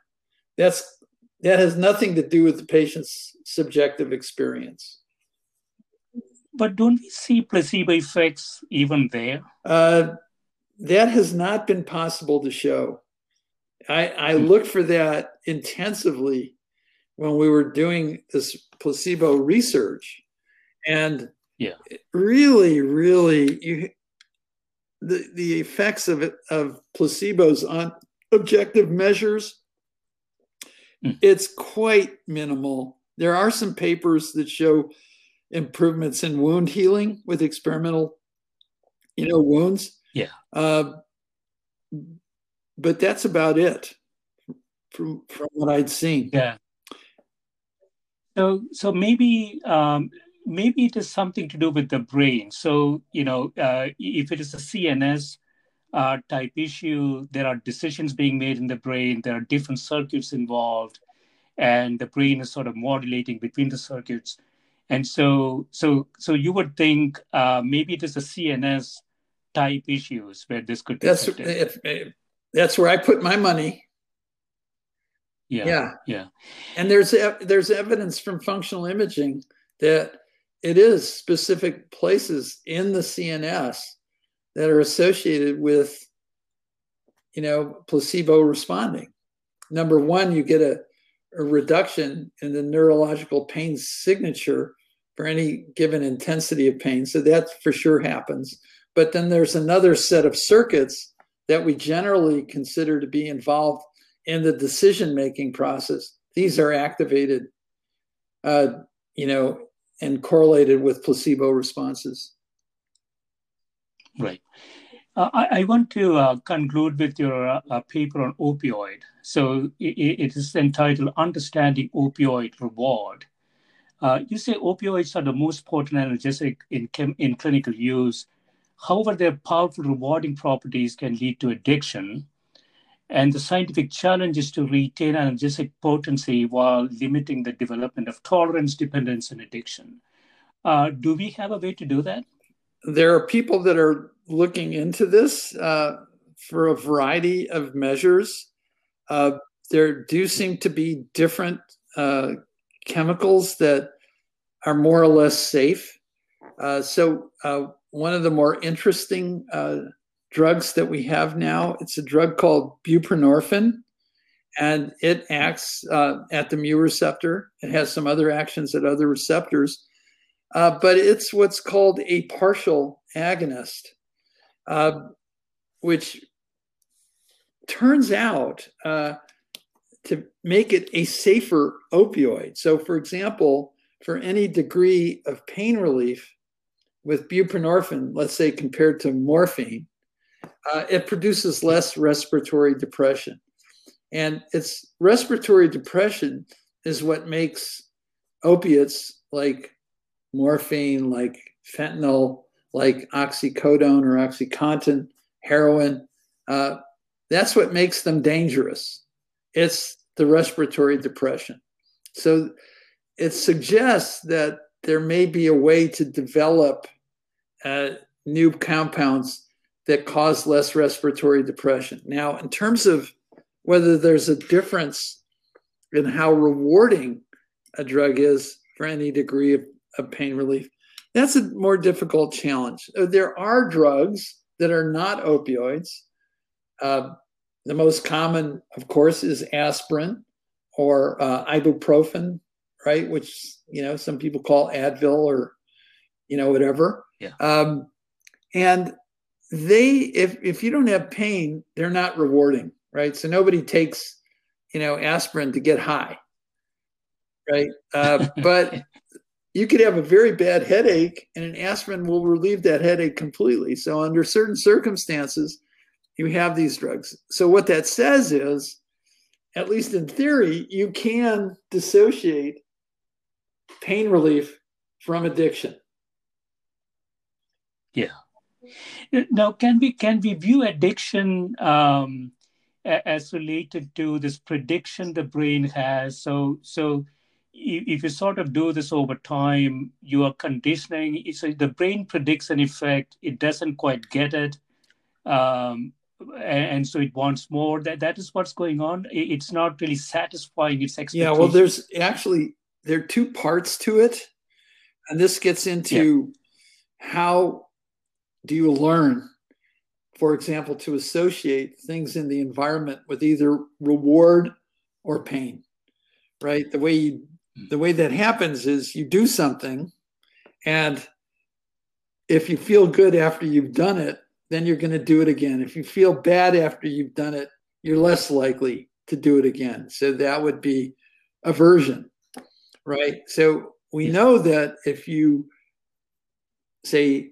That's that has nothing to do with the patient's subjective experience. But don't we see placebo effects even there? Uh, that has not been possible to show. I, I hmm. looked for that intensively when we were doing this placebo research, and yeah, really, really, you the, the effects of it, of placebos on objective measures, mm. it's quite minimal. There are some papers that show improvements in wound healing with experimental, you know, wounds. Yeah. Uh, but that's about it from, from what I'd seen. Yeah. So, so maybe um, maybe it is something to do with the brain. So, you know, uh, if it is a CNS uh, type issue, there are decisions being made in the brain, there are different circuits involved, and the brain is sort of modulating between the circuits. And so, so, so you would think uh, maybe it is a CNS type issues where this could be. That's if, if, that's where I put my money. Yeah, yeah, yeah. And there's there's evidence from functional imaging that it is specific places in the CNS that are associated with, you know, placebo responding. Number one, you get a, a reduction in the neurological pain signature for any given intensity of pain. So that for sure happens. But then there's another set of circuits that we generally consider to be involved in the decision making process. These are activated, uh, you know, and correlated with placebo responses. Right. Uh, I, I, want to uh, conclude with your uh, paper on opioid. So it, it is entitled Understanding Opioid Reward. Uh, you say opioids are the most potent analgesic in, chem- in clinical use. However, their powerful rewarding properties can lead to addiction. And the scientific challenge is to retain analgesic potency while limiting the development of tolerance, dependence, and addiction. Uh, do we have a way to do that? There are people that are looking into this uh, for a variety of measures. Uh, there do seem to be different uh, chemicals that are more or less safe. Uh, so, uh, one of the more interesting drugs that we have now. It's a drug called buprenorphine, and it acts uh, at the mu receptor. It has some other actions at other receptors, uh, but it's what's called a partial agonist, uh, which turns out uh, to make it a safer opioid. So, for example, for any degree of pain relief with buprenorphine, let's say compared to morphine, uh, it produces less respiratory depression. And it's respiratory depression is what makes opiates like morphine, like fentanyl, like oxycodone or Oxycontin, heroin. Uh, that's what makes them dangerous. It's the respiratory depression. So it suggests that there may be a way to develop uh, new compounds that cause less respiratory depression. Now, in terms of whether there's a difference in how rewarding a drug is for any degree of, of pain relief, that's a more difficult challenge. Uh, there are drugs that are not opioids, uh, the most common, of course, is aspirin or uh, ibuprofen, right? Which you know some people call Advil or you know whatever. Yeah. Um, and they, if if you don't have pain, they're not rewarding, right? So nobody takes you know aspirin to get high, right? Uh, but you could have a very bad headache, and an aspirin will relieve that headache completely. So under certain circumstances, you have these drugs. So what that says is at least in theory, you can dissociate pain relief from addiction. Yeah. Now, can we can we view addiction um, as related to this prediction the brain has? So, so if you sort of do this over time, you are conditioning. So the brain predicts an effect; it doesn't quite get it. Um, and so it wants more that that is what's going on it's not really satisfying its expectations yeah well there's actually there are two parts to it and this gets into yeah. how do you learn for example to associate things in the environment with either reward or pain right the way you the way that happens is you do something and if you feel good after you've done it then you're going to do it again. If you feel bad after you've done it, you're less likely to do it again. So that would be aversion, right? So we know that if you say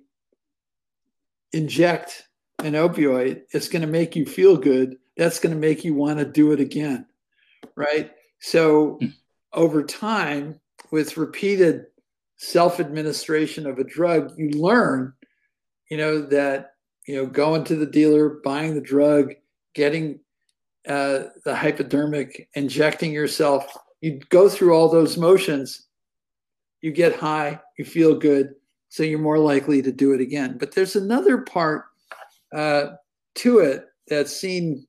inject an opioid, it's going to make you feel good. That's going to make you want to do it again, right? So hmm. over time, with repeated self administration of a drug, you learn, you know, that you know, going to the dealer, buying the drug, getting uh, the hypodermic, injecting yourself. You go through all those motions, you get high, you feel good, so you're more likely to do it again. But there's another part uh, to it that's seen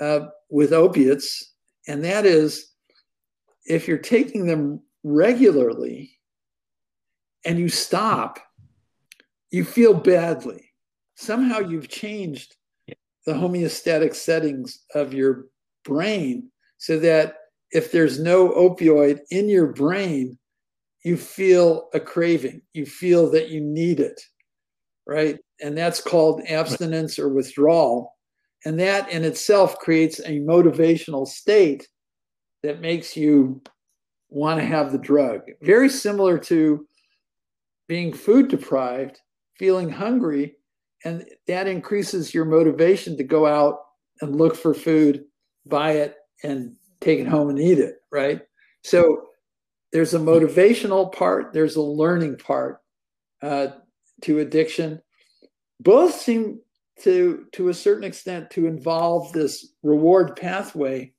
uh, with opiates, and that is if you're taking them regularly and you stop, you feel badly somehow you've changed the homeostatic settings of your brain so that if there's no opioid in your brain, you feel a craving. You feel that you need it, right? And that's called abstinence or withdrawal. And that in itself creates a motivational state that makes you want to have the drug. Very similar to being food deprived, feeling hungry, and that increases your motivation to go out and look for food, buy it, and take it home and eat it, right? So there's a motivational part, there's a learning part uh, to addiction. Both seem to, to a certain extent, to involve this reward pathway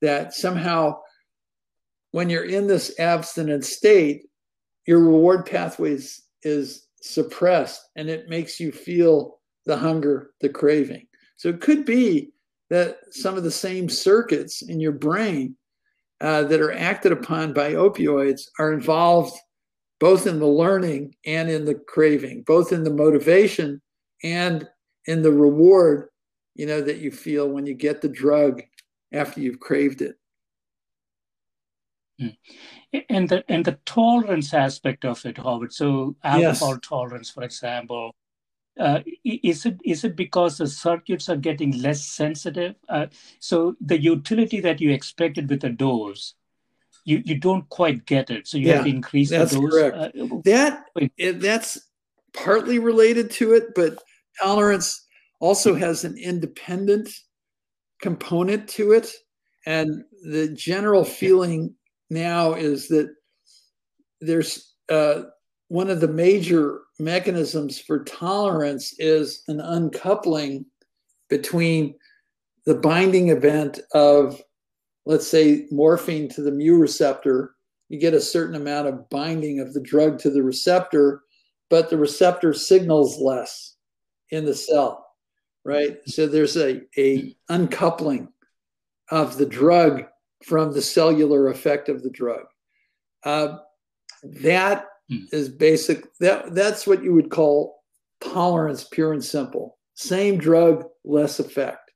that somehow, when you're in this abstinent state, your reward pathway is, is suppressed and it makes you feel the hunger, the craving. So it could be that some of the same circuits in your brain uh, that are acted upon by opioids are involved both in the learning and in the craving, both in the motivation and in the reward, you know, that you feel when you get the drug after you've craved it. Hmm and the and the tolerance aspect of it, Howard. So alcohol yes. tolerance, for example, uh, is it is it because the circuits are getting less sensitive? Uh, so the utility that you expected with the dose, you, you don't quite get it. So you yeah, have to increase the dose. Correct. Uh, that that's partly related to it, but tolerance also has an independent component to it, and the general feeling now is that there's uh, one of the major mechanisms for tolerance is an uncoupling between the binding event of, let's say, morphine to the mu receptor. You get a certain amount of binding of the drug to the receptor, but the receptor signals less in the cell, right? So there's a, a uncoupling of the drug from the cellular effect of the drug. Uh, that hmm. is basic. That that's what you would call tolerance, pure and simple. Same drug, less effect.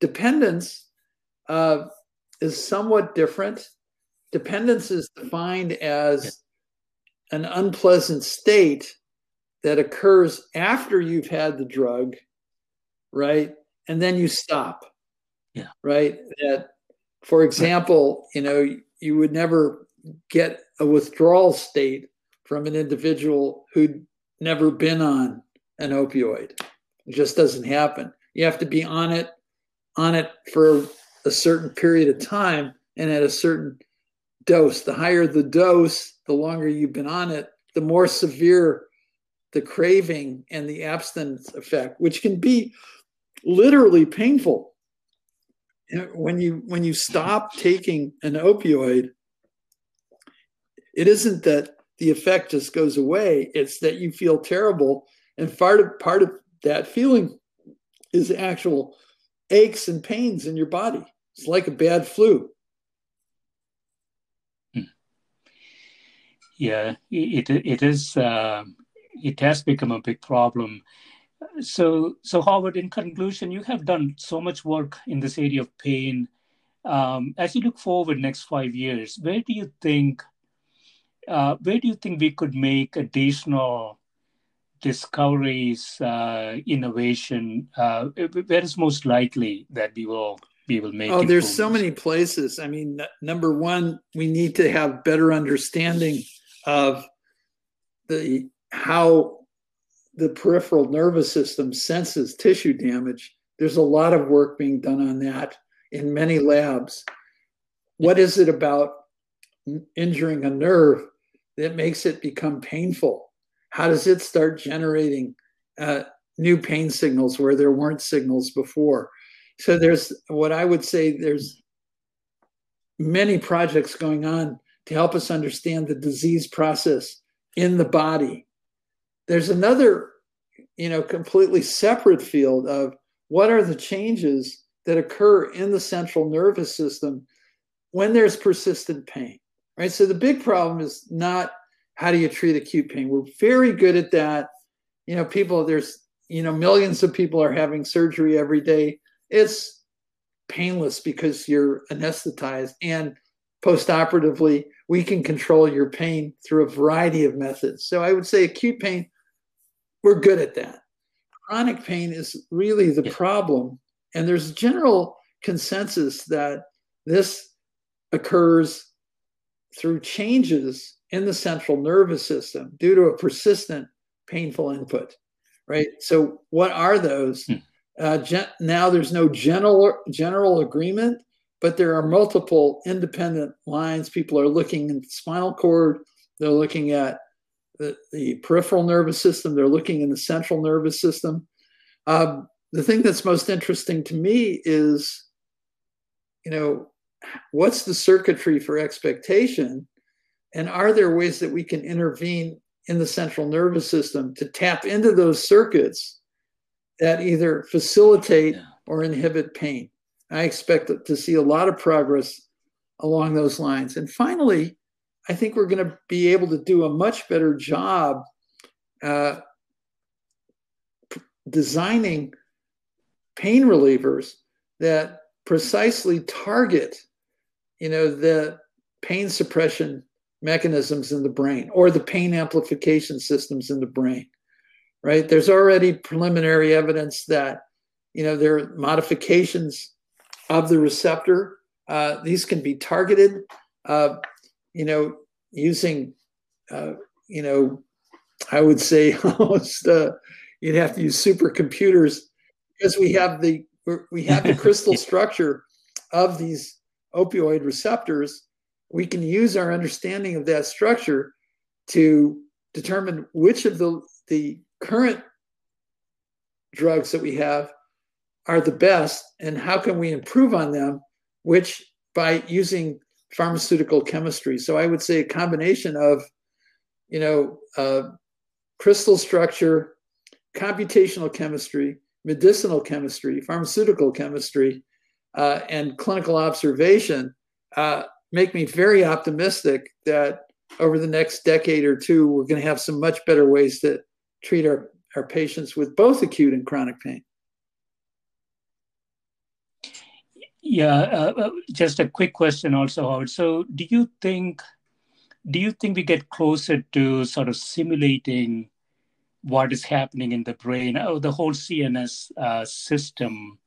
dependence uh, is somewhat different. Dependence is defined as an unpleasant state that occurs after you've had the drug, right? And then you stop. Yeah. Right. That, for example, you know, you would never get a withdrawal state from an individual who'd never been on an opioid. It just doesn't happen. You have to be on it, on it for a certain period of time and at a certain dose. The higher the dose, the longer you've been on it, the more severe the craving and the abstinence effect, which can be literally painful. When you when you stop taking an opioid, it isn't that the effect just goes away. It's that you feel terrible, and part of part of that feeling is actual aches and pains in your body. It's like a bad flu. Yeah, it it is. Uh, it has become a big problem. So, so Howard, in conclusion, you have done so much work in this area of pain. Um, as you look forward next five years, where do you think uh, where do you think we could make additional discoveries, uh, innovation? Uh, where is most likely that we will we will make? Oh, there's so many places. I mean, number one, we need to have better understanding of the how the peripheral nervous system senses tissue damage. There's a lot of work being done on that in many labs. What is it about injuring a nerve that makes it become painful? How does it start generating uh, new pain signals where there weren't signals before? So there's what I would say there's many projects going on to help us understand the disease process in the body. There's another, you know, completely separate field of what are the changes that occur in the central nervous system when there's persistent pain right? So the big problem is not how do you treat acute pain. We're very good at that. You know, people there's you know millions of people are having surgery every day. It's painless because you're anesthetized and postoperatively we can control your pain through a variety of methods. So I would say acute pain we're good at that. Chronic pain is really the problem and there's general consensus that this occurs through changes in the central nervous system due to a persistent painful input, right? So, what are those? Hmm. Uh, gen- now, there's no general general agreement, but there are multiple independent lines. People are looking at the spinal cord. They're looking at the, the peripheral nervous system. They're looking in the central nervous system. Um, the thing that's most interesting to me is, you know, what's the circuitry for expectation? And are there ways that we can intervene in the central nervous system to tap into those circuits that either facilitate yeah. or inhibit pain? I expect to see a lot of progress along those lines. And finally, I think we're going to be able to do a much better job uh, designing pain relievers that precisely target you know, the pain suppression mechanisms in the brain or the pain amplification systems in the brain, right? There's already preliminary evidence that, you know, there are modifications of the receptor. Uh, these can be targeted, uh, you know, using, uh, you know, I would say almost uh, you'd have to use supercomputers because we have the we have the crystal structure of these opioid receptors, we can use our understanding of that structure to determine which of the, the current drugs that we have are the best and how can we improve on them, which by using pharmaceutical chemistry. So I would say a combination of, you know, uh, crystal structure, computational chemistry, medicinal chemistry, pharmaceutical chemistry, uh, and clinical observation uh, make me very optimistic that over the next decade or two, we're going to have some much better ways to treat our, our patients with both acute and chronic pain. Yeah, uh, uh, just a quick question also, Howard. So, do you think do you think we get closer to sort of simulating what is happening in the brain or the whole CNS uh, system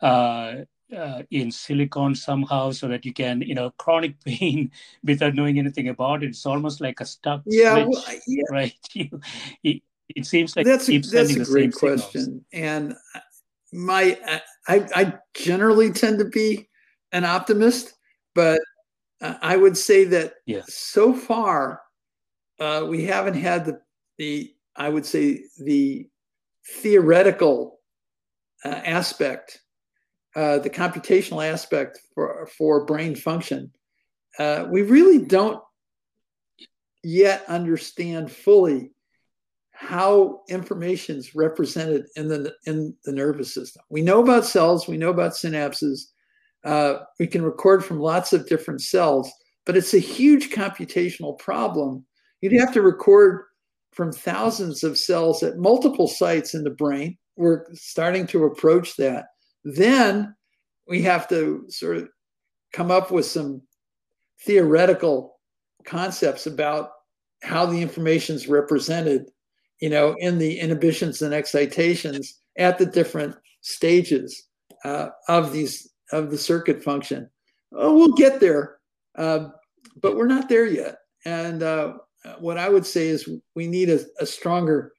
uh, uh, in silicon somehow so that you can, you know, chronic pain without knowing anything about it. It's almost like a stuck yeah, switch, well, yeah. right? You, it, it, seems like that's a, that's a great question. Signals. And my, I, I generally tend to be an optimist, but I would say that yeah. so far uh, we haven't had the, the I would say the theoretical uh, aspect, uh, the computational aspect for for brain function. Uh, we really don't yet understand fully how information is represented in the in the nervous system. We know about cells, we know about synapses, uh, we can record from lots of different cells, but it's a huge computational problem. You'd have to record from thousands of cells at multiple sites in the brain. We're starting to approach that. Then we have to sort of come up with some theoretical concepts about how the information is represented, you know, in the inhibitions and excitations at the different stages uh, of these of the circuit function. Oh, we'll get there, uh, but we're not there yet. And uh, what I would say is we need a, a stronger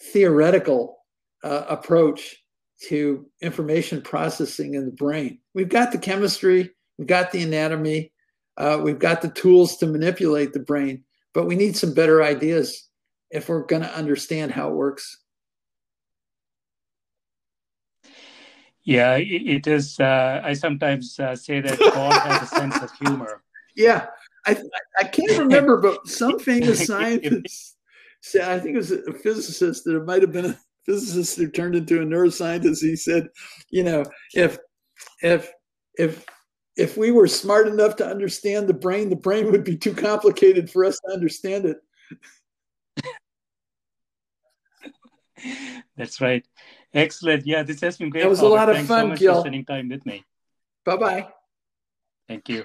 theoretical uh, approach to information processing in the brain. We've got the chemistry, we've got the anatomy, uh, we've got the tools to manipulate the brain, but we need some better ideas if we're going to understand how it works. Yeah, it, is. Uh, I sometimes uh, say that God has a sense of humor. Yeah, I I can't remember, but some famous scientist said I think it was a physicist that it might have been a physicist who turned into a neuroscientist. He said, you know, if if if if we were smart enough to understand the brain, the brain would be too complicated for us to understand it. That's right. Excellent. Yeah, this has been great. It was Robert. a lot of Thanks fun, so much Gil. for spending time with me. Bye bye. Thank you.